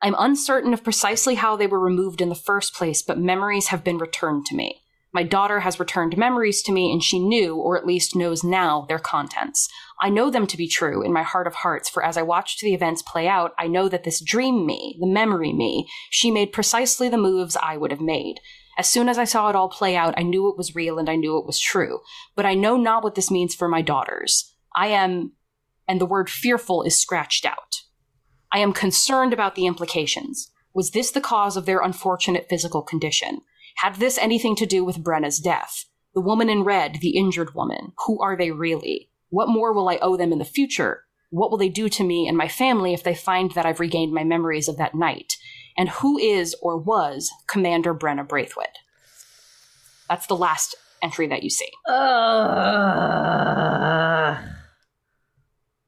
I'm uncertain of precisely how they were removed in the first place, but memories have been returned to me. My daughter has returned memories to me, and she knew, or at least knows now, their contents. I know them to be true in my heart of hearts, for as I watched the events play out, I know that this dream me, the memory me, she made precisely the moves I would have made. As soon as I saw it all play out, I knew it was real and I knew it was true. But I know not what this means for my daughters. I am, and the word fearful is scratched out. I am concerned about the implications. Was this the cause of their unfortunate physical condition? Had this anything to do with Brenna's death? The woman in red, the injured woman, who are they really? What more will I owe them in the future? What will they do to me and my family if they find that I've regained my memories of that night? And who is or was Commander Brenna Braithwaite? That's the last entry that you see. Uh,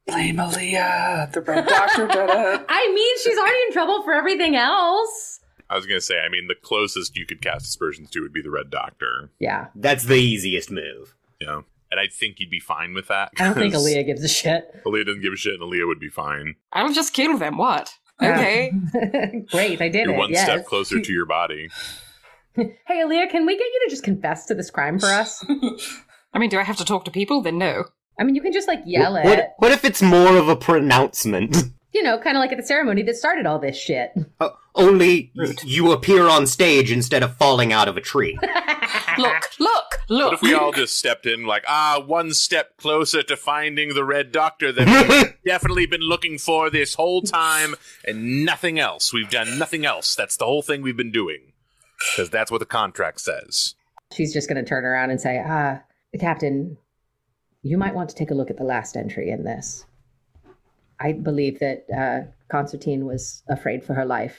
Blame Aaliyah. The Red Doctor did it. I mean, she's already in trouble for everything else. I was gonna say, I mean, the closest you could cast aspersions to would be the Red Doctor. Yeah, That's the easiest move. Yeah. And I think you'd be fine with that. I don't think 'cause Aaliyah gives a shit. Aaliyah doesn't give a shit, and Aaliyah would be fine. I'll just kill them. What? Okay. Great, I did You're it. one yes. step closer to your body. Hey, Aaliyah, can we get you to just confess to this crime for us? I mean, do I have to talk to people? Then no. I mean, you can just like yell what, it. what, what if it's more of a pronouncement? You know, kind of like at the ceremony that started all this shit. Uh, only y- you appear on stage instead of falling out of a tree. Look, look, look. What if we all just stepped in like, ah, one step closer to finding the Red Doctor that we've definitely been looking for this whole time, and nothing else. We've done nothing else. That's the whole thing we've been doing. Because that's what the contract says. She's just going to turn around and say, "Ah, the Captain, you might want to take a look at the last entry in this. I believe that uh, Constantine was afraid for her life.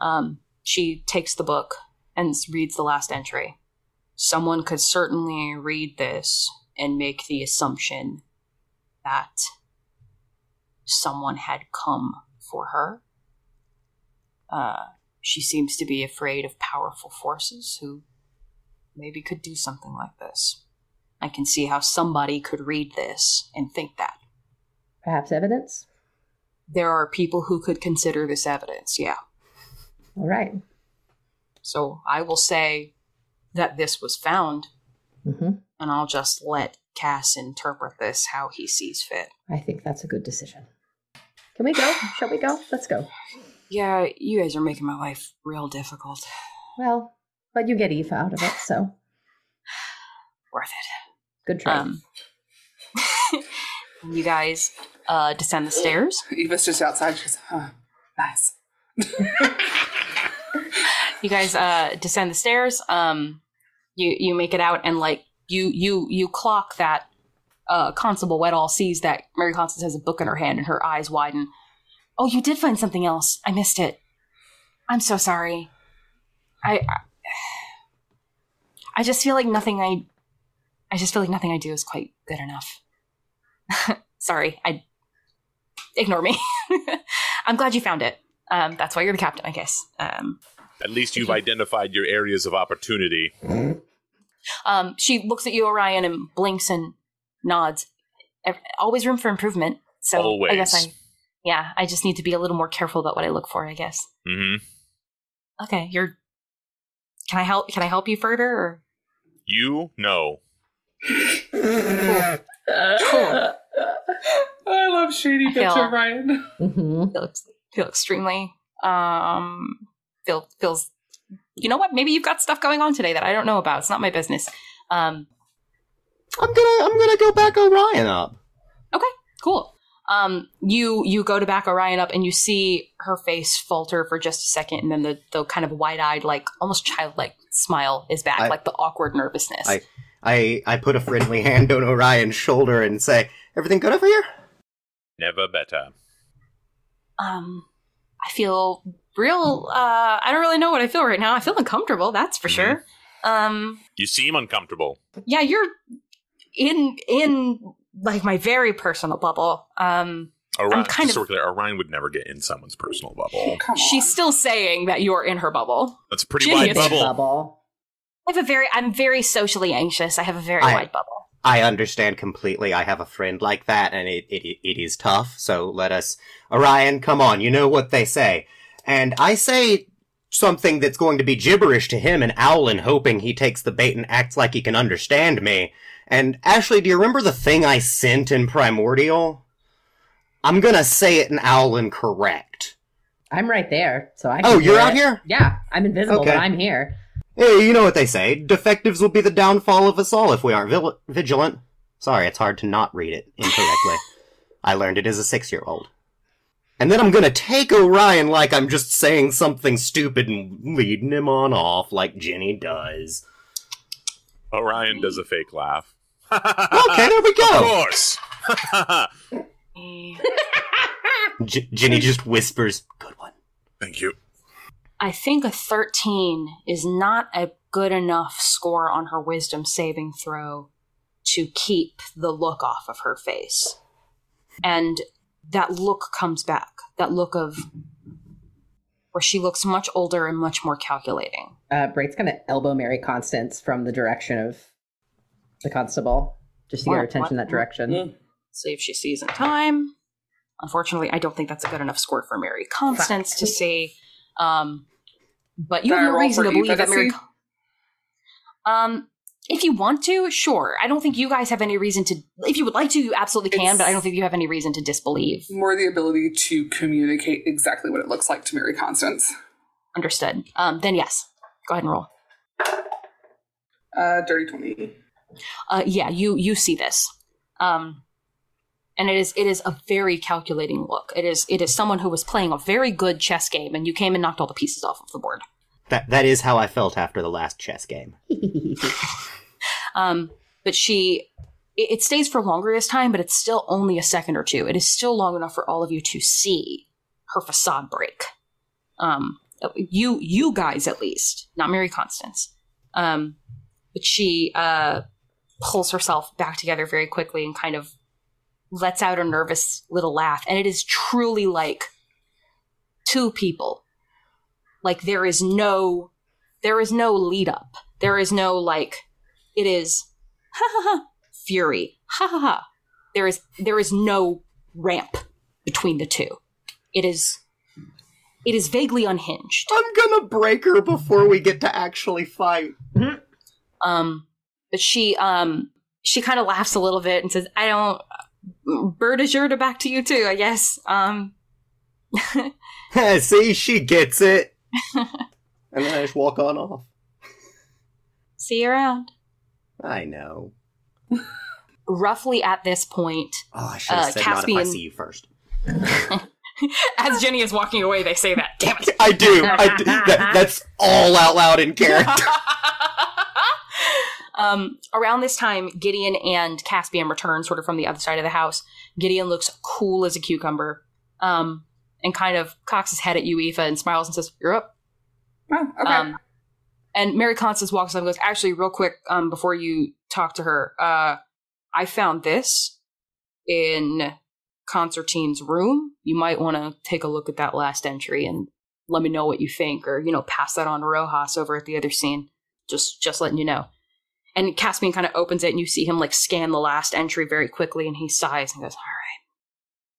Um, she takes the book and reads the last entry. Someone could certainly read this and make the assumption that someone had come for her. Uh, she seems to be afraid of powerful forces who maybe could do something like this. I can see how somebody could read this and think that. Perhaps evidence? There are people who could consider this evidence, yeah. All right. So I will say that this was found, hmm and I'll just let Cass interpret this how he sees fit. I think that's a good decision. Can we go? Shall we go? Let's go. Yeah, you guys are making my life real difficult. Well, but you get Eve out of it, so Worth it. Good try. Um, you guys uh, descend the stairs. Eva's just outside. She's, huh, nice. You guys uh, descend the stairs. Um, you you make it out, and like you you you clock that uh, Constable Weddall sees that Mary Constance has a book in her hand, and her eyes widen. Oh, you did find something else. I missed it. I'm so sorry. I I, I just feel like nothing I I just feel like nothing I do is quite good enough. sorry, I ignore me. I'm glad you found it. Um, that's why you're the captain, I guess. Um, At least you've identified your areas of opportunity. Um, she looks at you, Orion, and blinks and nods. Always room for improvement. So I guess I, yeah, I just need to be a little more careful about what I look for. I guess. hmm Okay, you're. Can I help? Can I help you further? Or You? No. Cool. I love shady I feel- bitch Ryan. hmm feel, ex- feel extremely um feel feels. You know what? Maybe you've got stuff going on today that I don't know about. It's not my business. Um, I'm gonna I'm gonna go back Orion up. Okay, cool. Um, you you go to back Orion up and you see her face falter for just a second, and then the the kind of wide eyed, like almost childlike smile is back, I- like the awkward nervousness. I- I I put a friendly hand on Orion's shoulder and say, "Everything good over here?" Never better. um, I feel real. Uh, I don't really know what I feel right now. I feel uncomfortable. That's for Mhm. sure. Um, You seem uncomfortable. yeah, you're in in like my very personal bubble. Um, Orion, kind just so of- we're clear, Orion would never get in someone's personal bubble. She's still saying that you're in her bubble. That's a pretty Genius. wide bubble. Bubble. I have a very. I'm very socially anxious. I have a very I- wide bubble. I understand completely. I have a friend like that, and it, it it is tough. So let us, Orion, come on. You know what they say, and I say, something that's going to be gibberish to him and Owlin hoping he takes the bait and acts like he can understand me. And Ashley, do you remember the thing I sent in Primordial? I'm gonna say it in Owlin correct. I'm right there, so I. Can Oh, you're it. out here? Yeah, I'm invisible, Okay. but I'm here. Hey, you know what they say. Defectives will be the downfall of us all if we aren't vil- vigilant. Sorry, it's hard to not read it incorrectly. I learned it as a six-year-old. And then I'm gonna take Orion like I'm just saying something stupid and leading him on off like Ginny does. Orion does a fake laugh. Okay, there we go. Of course. J- Ginny just whispers, "Good one." Thank you. I think a 13 is not a good enough score on her wisdom saving throw to keep the look off of her face. And that look comes back. That look of where she looks much older and much more calculating. Uh, Braith's gonna elbow Mary Constance from the direction of the constable, just to get her attention What? that direction. Mm. See if she sees in time. Unfortunately, I don't think that's a good enough score for Mary Constance to see. Um, but you have no reason to believe that Mary. Um, if you want to, sure. I don't think you guys have any reason to. If you would like to, you absolutely can. It's- but I don't think you have any reason to disbelieve. More the ability to communicate exactly what it looks like to Mary Constance. Understood. Um, then yes, go ahead and roll. Uh, dirty 20. Uh, yeah, you you see this. Um, and it is it is a very calculating look. It is it is someone who was playing a very good chess game, and you came and knocked all the pieces off of the board. That that is how I felt after the last chess game. Um, but she, it, it stays for longer this time, but it's still only a second or two. It is still long enough for all of you to see her facade break. Um, you, you guys at least, not Mary Constance. Um, but she uh, pulls herself back together very quickly and kind of lets out a nervous little laugh, and it is truly like two people. Like there is no, there is no lead up. There is no like it is ha ha ha fury ha ha ha there is there is no ramp between the two it is it is vaguely unhinged I'm gonna break her before we get to actually fight. um but she um she kind of laughs a little bit and says i don't bird is your to back to you too i guess um See, she gets it. and then I just walk on off. see you around I know. roughly at this point Oh, I should have Uh, said not if I see you first. as jenny is walking away they say that damn it I do. I do. That, that's all out loud in character. um, around this time, Gideon and Caspian return sort of from the other side of the house. Gideon looks cool as a cucumber um, and kind of cocks his head at you, Aoife, and smiles and says, You're up. Oh, okay. Um, and Mary Constance walks up and goes, Actually, real quick, um, before you talk to her, uh, I found this in Constantine's room. You might want to take a look at that last entry and let me know what you think, or, you know, pass that on to Rojas over at the other scene. Just, just letting you know. And Caspian kind of opens it, and you see him like scan the last entry very quickly, and he sighs and goes, "All right."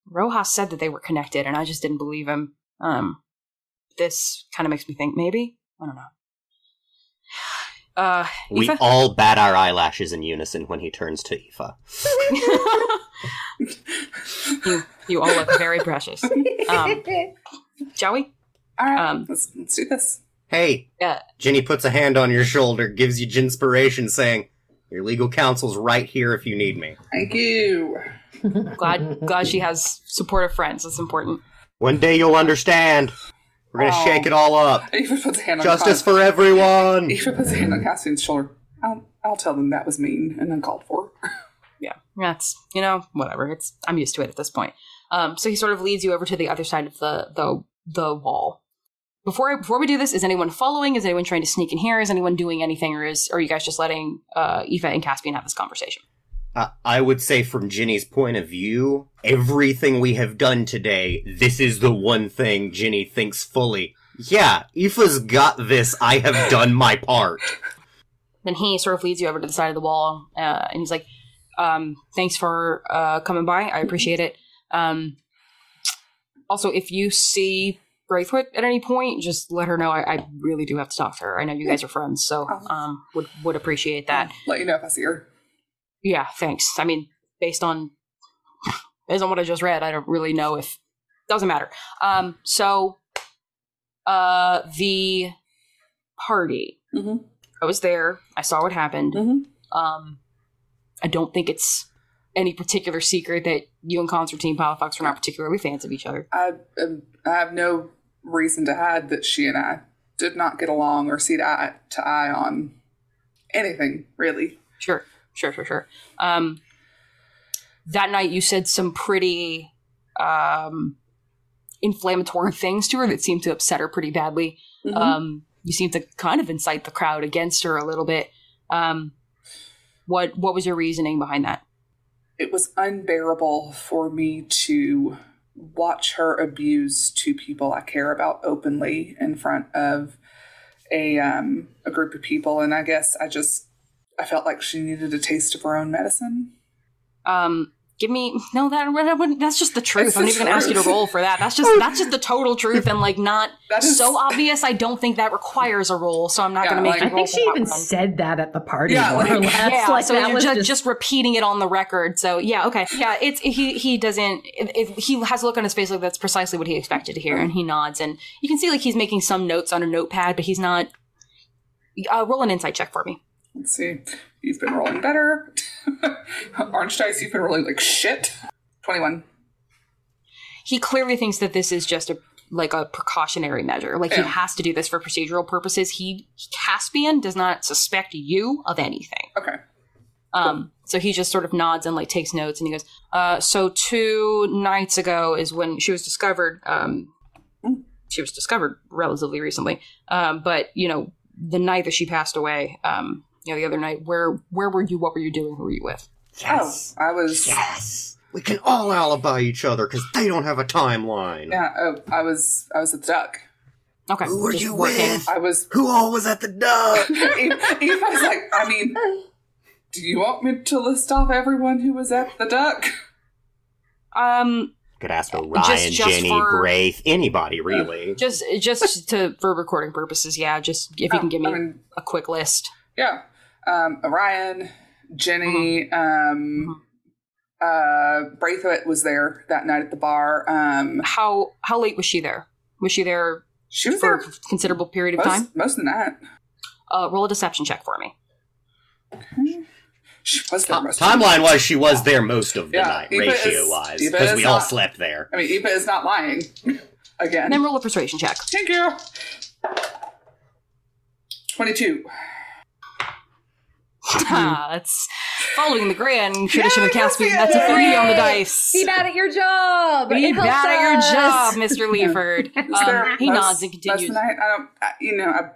Rojas said that they were connected, and I just didn't believe him. Um, this kind of makes me think maybe I don't know. Uh, we Aoife? all bat our eyelashes in unison when he turns to Aoife. you you all look very precious. Um, shall we? All right, um, let's, let's do this. Hey, Yeah. Ginny puts a hand on your shoulder, gives you inspiration, saying, Your legal counsel's right here if you need me. Thank you. Glad glad she has supportive friends. That's important. One day you'll understand. We're gonna Oh. shake it all up. Eva puts a hand on Justice Cas- for everyone! Eva puts a hand on Caspian's shoulder. I'll, I'll tell them that was mean and uncalled for. Yeah, that's you know whatever. It's I'm used to it at this point. Um, so he sort of leads you over to the other side of the the the wall. Before before we do this, is anyone following? Is anyone trying to sneak in here? Is anyone doing anything, or is or are you guys just letting uh, Aoife and Caspian have this conversation? Uh, I would say, from Ginny's point of view, everything we have done today, this is the one thing Ginny thinks fully. Yeah, Aoife's got this. I have done my part. then he sort of leads you over to the side of the wall uh, and he's like um, thanks for uh, coming by i appreciate it um, also if you see Braithwaite at any point, just let her know I, I really do have to talk to her. I know you guys are friends, so um, would would appreciate that. Let you know if I see her. Yeah, thanks. I mean, based on based on what I just read, I don't really know if doesn't matter. Um, so uh, the party. Mhm. I was there. I saw what happened. Mhm. Um, I don't think it's any particular secret that you and Constantine Palafox were not particularly fans of each other. I, um, I have no reason to hide that she and I did not get along or see eye to eye on anything, really. Sure, sure, sure, sure. Um, that night, you said some pretty um, inflammatory things to her that seemed to upset her pretty badly. Mhm. Um, you seemed to kind of incite the crowd against her a little bit. Um, what what was your reasoning behind that? it was unbearable for me to watch her abuse two people I care about openly in front of a um, a group of people, and I guess I just I felt like she needed a taste of her own medicine. Um, give me no that, that wouldn't, that's just the truth. It's I'm the not even gonna ask you to roll for that. That's just that's just the total truth and like not That is- so obvious. I don't think that requires a roll, so I'm not Yeah, gonna make like- I think she even one. said that at the party, Yeah, like- yeah, like so that you're was just, just repeating it on the record. So yeah, okay, yeah. It's he he doesn't. It, it- he has a look on his face like that's precisely what he expected to hear, and he nods, and you can see like he's making some notes on a notepad, but he's not. Uh, roll an insight check for me. Let's see, you've been rolling better. Orange dice, you've been rolling like shit. Twenty one. He clearly thinks that this is just a like a precautionary measure. Like he has to do this for procedural purposes. He Caspian does not suspect you of anything. Okay. Um, so he just sort of nods and like takes notes and he goes, uh, so two nights ago is when she was discovered. Um, she was discovered relatively recently. Um, but you know, the night that she passed away, um, you know, the other night, where, where were you? What were you doing? Who were you with? Yes. Oh, I was. Yes. We can all alibi each other because they don't have a timeline. Yeah. Oh, I was. I was at the duck. Okay. Who were just you working. with? I was. Who all was at the duck? Eve Eve was like, I mean, do you want me to list off everyone who was at the duck? Um, Could ask for Just- Ryan, just Jenny, for- Braith, anybody really. just, just to, for recording purposes. Yeah. Just if you can give me I mean, a quick list. yeah. Um, Orion, Jenny, Mm-hmm. um, uh, Braithwaite was there that night at the bar. Um, How, how late was she there? Was she there she was for there a considerable period of time? most, most of the night. Uh, roll a deception check for me. She was there most of the. Timeline wise, she was there most of the Yeah, night, Eva is- ratio wise, Eva because is we all not- slept there. I mean, Eva is not lying. Again. And then roll a persuasion check. Thank you. 22. Ah, that's following the grand tradition of Caspian. That's a three on the dice. Be bad at your job. Be bad at your job, Mr. Leaford. Um, he most- nods and continues. night, I don't, I, you know, I'm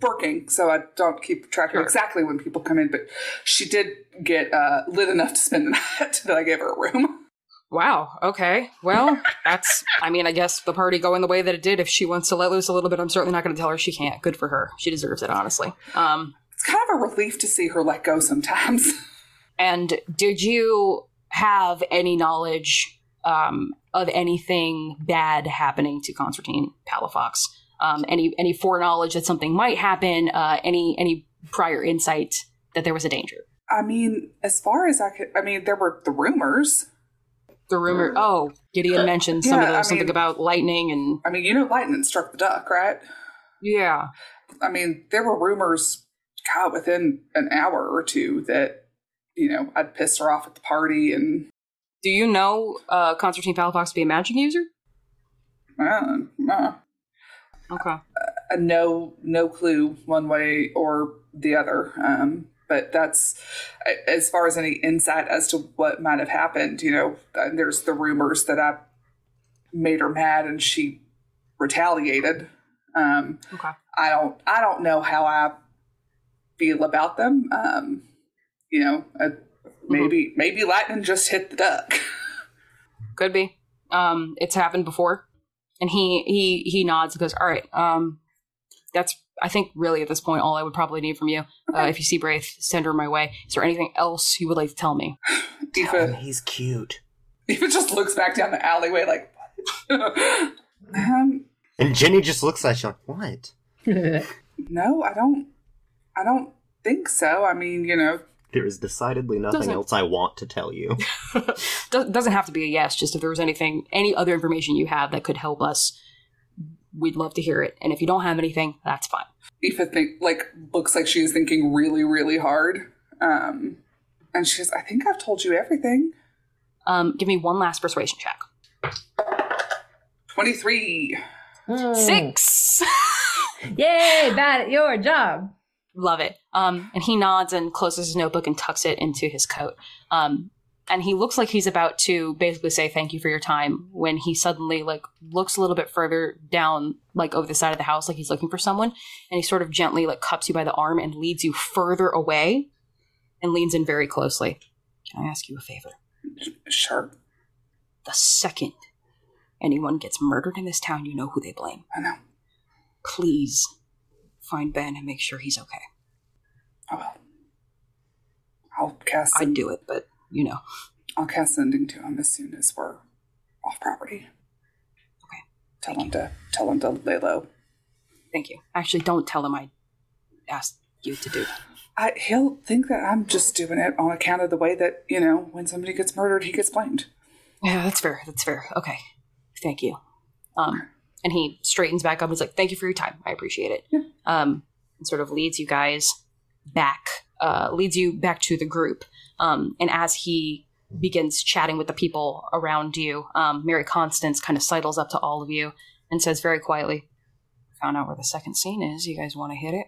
working, so I don't keep track Sure. of exactly when people come in, but she did get uh, lit enough to spend the night that I gave her a room. Wow. Okay. Well, that's. I mean, I guess the party going the way that it did. If she wants to let loose a little bit, I'm certainly not going to tell her she can't. Good for her. She deserves it, honestly. Um, It's kind of a relief to see her let go sometimes. and did you have any knowledge um, of anything bad happening to Constantine Palafox? Um, any any foreknowledge that something might happen? Uh, any any prior insight that there was a danger? I mean, as far as I could, I mean, there were the rumors. The rumor. Oh, Gideon mentioned some of those, I something mean- about lightning and I mean, you know, lightning struck the duck, right? yeah. I mean, there were rumors, God, within an hour or two that, you know, I'd pissed her off at the party and Do you know uh, Constantine Palafox to be a magic user? uh, uh, Okay. uh, no, no clue one way or the other. Um, but that's as far as any insight as to what might have happened. You know, uh, there's the rumors that I made her mad and she retaliated. Um, Okay. I don't I don't know how I feel about them. Um, you know, uh, maybe maybe lightning just hit the duck. Could be. Um, it's happened before. And he he he nods and goes, "All right. Um, that's I think really at this point all I would probably need from you. Uh, if you see Braith, send her my way. Is there anything else you would like to tell me? Tell him he's cute. Eva just looks back down the alleyway like Um, And Jenny just looks at you like, what? no, I don't. I don't think so. I mean, you know, There is decidedly nothing Doesn't- else I want to tell you. Doesn't have to be a yes. Just if there was anything, any other information you have that could help us, we'd love to hear it. And if you don't have anything, that's fine. Aoife think like looks like she is thinking really, really hard. Um, and says, I think I've told you everything. Um, give me one last persuasion check. Twenty three. Mm. Six. Yay, bad at your job. Love it. Um, and he nods and closes his notebook and tucks it into his coat. Um, and he looks like he's about to basically say thank you for your time when he suddenly like looks a little bit further down like over the side of the house like he's looking for someone and he sort of gently like cups you by the arm and leads you further away and leans in very closely can i ask you a favor Sure. the second anyone gets murdered in this town you know who they blame I know. please find ben and make sure he's okay will. I'll cast. i'd do it but you know I'll cast sending to him as soon as we're off property. Okay. Tell him to tell him to lay low. Thank you. Actually, don't tell him I asked you to do that. I, he'll think that I'm just doing it on account of the way that you know when somebody gets murdered, he gets blamed. Yeah, that's fair. That's fair. Okay. Thank you. Um, and he straightens back up. He's like, "Thank you for your time. I appreciate it." Yeah. Um, and sort of leads you guys back, uh, leads you back to the group. Um, and as he begins chatting with the people around you, um, Mary Constance kind of sidles up to all of you and says very quietly, "Found out where the second scene is. You guys want to hit it?"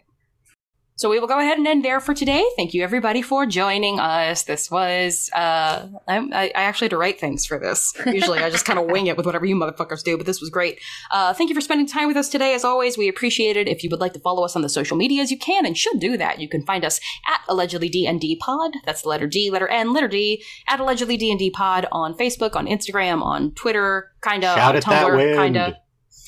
So we will go ahead and end there for today. Thank you everybody for joining us. This was uh, I, I actually had to write things for this. Usually I just kind of wing it with whatever you motherfuckers do, but this was great. Uh, thank you for spending time with us today. As always, we appreciate it. If you would like to follow us on the social medias, you can and should do that. You can find us at allegedly DND Pod. That's the letter D, letter N, letter D. At allegedly DND Pod on Facebook, on Instagram, on Twitter, kinda Shout on Tumblr, kinda.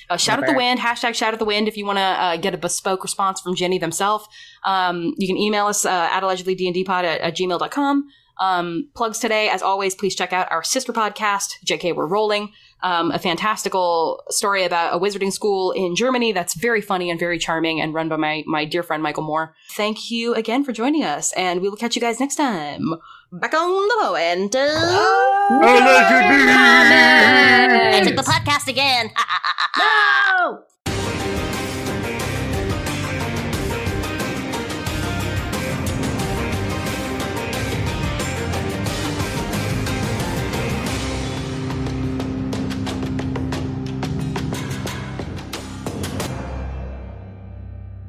Uh, shout at the wind, hashtag shout at the wind if you want to uh, get a bespoke response from Jenny themselves. Um, you can email us uh, at allegedlydndpod at, at gmail.com. Um, plugs today, as always, please check out our sister podcast, JK We're Rolling. Um, a fantastical story about a wizarding school in Germany that's very funny and very charming and run by my, my dear friend Michael Moore. Thank you again for joining us, and we will catch you guys next time. Back on the bow and Allegedly! I took the podcast again. No!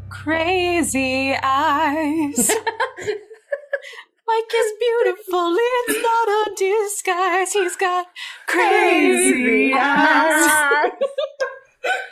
crazy eyes. Mike is beautiful. It's not a disguise. He's got crazy, crazy eyes.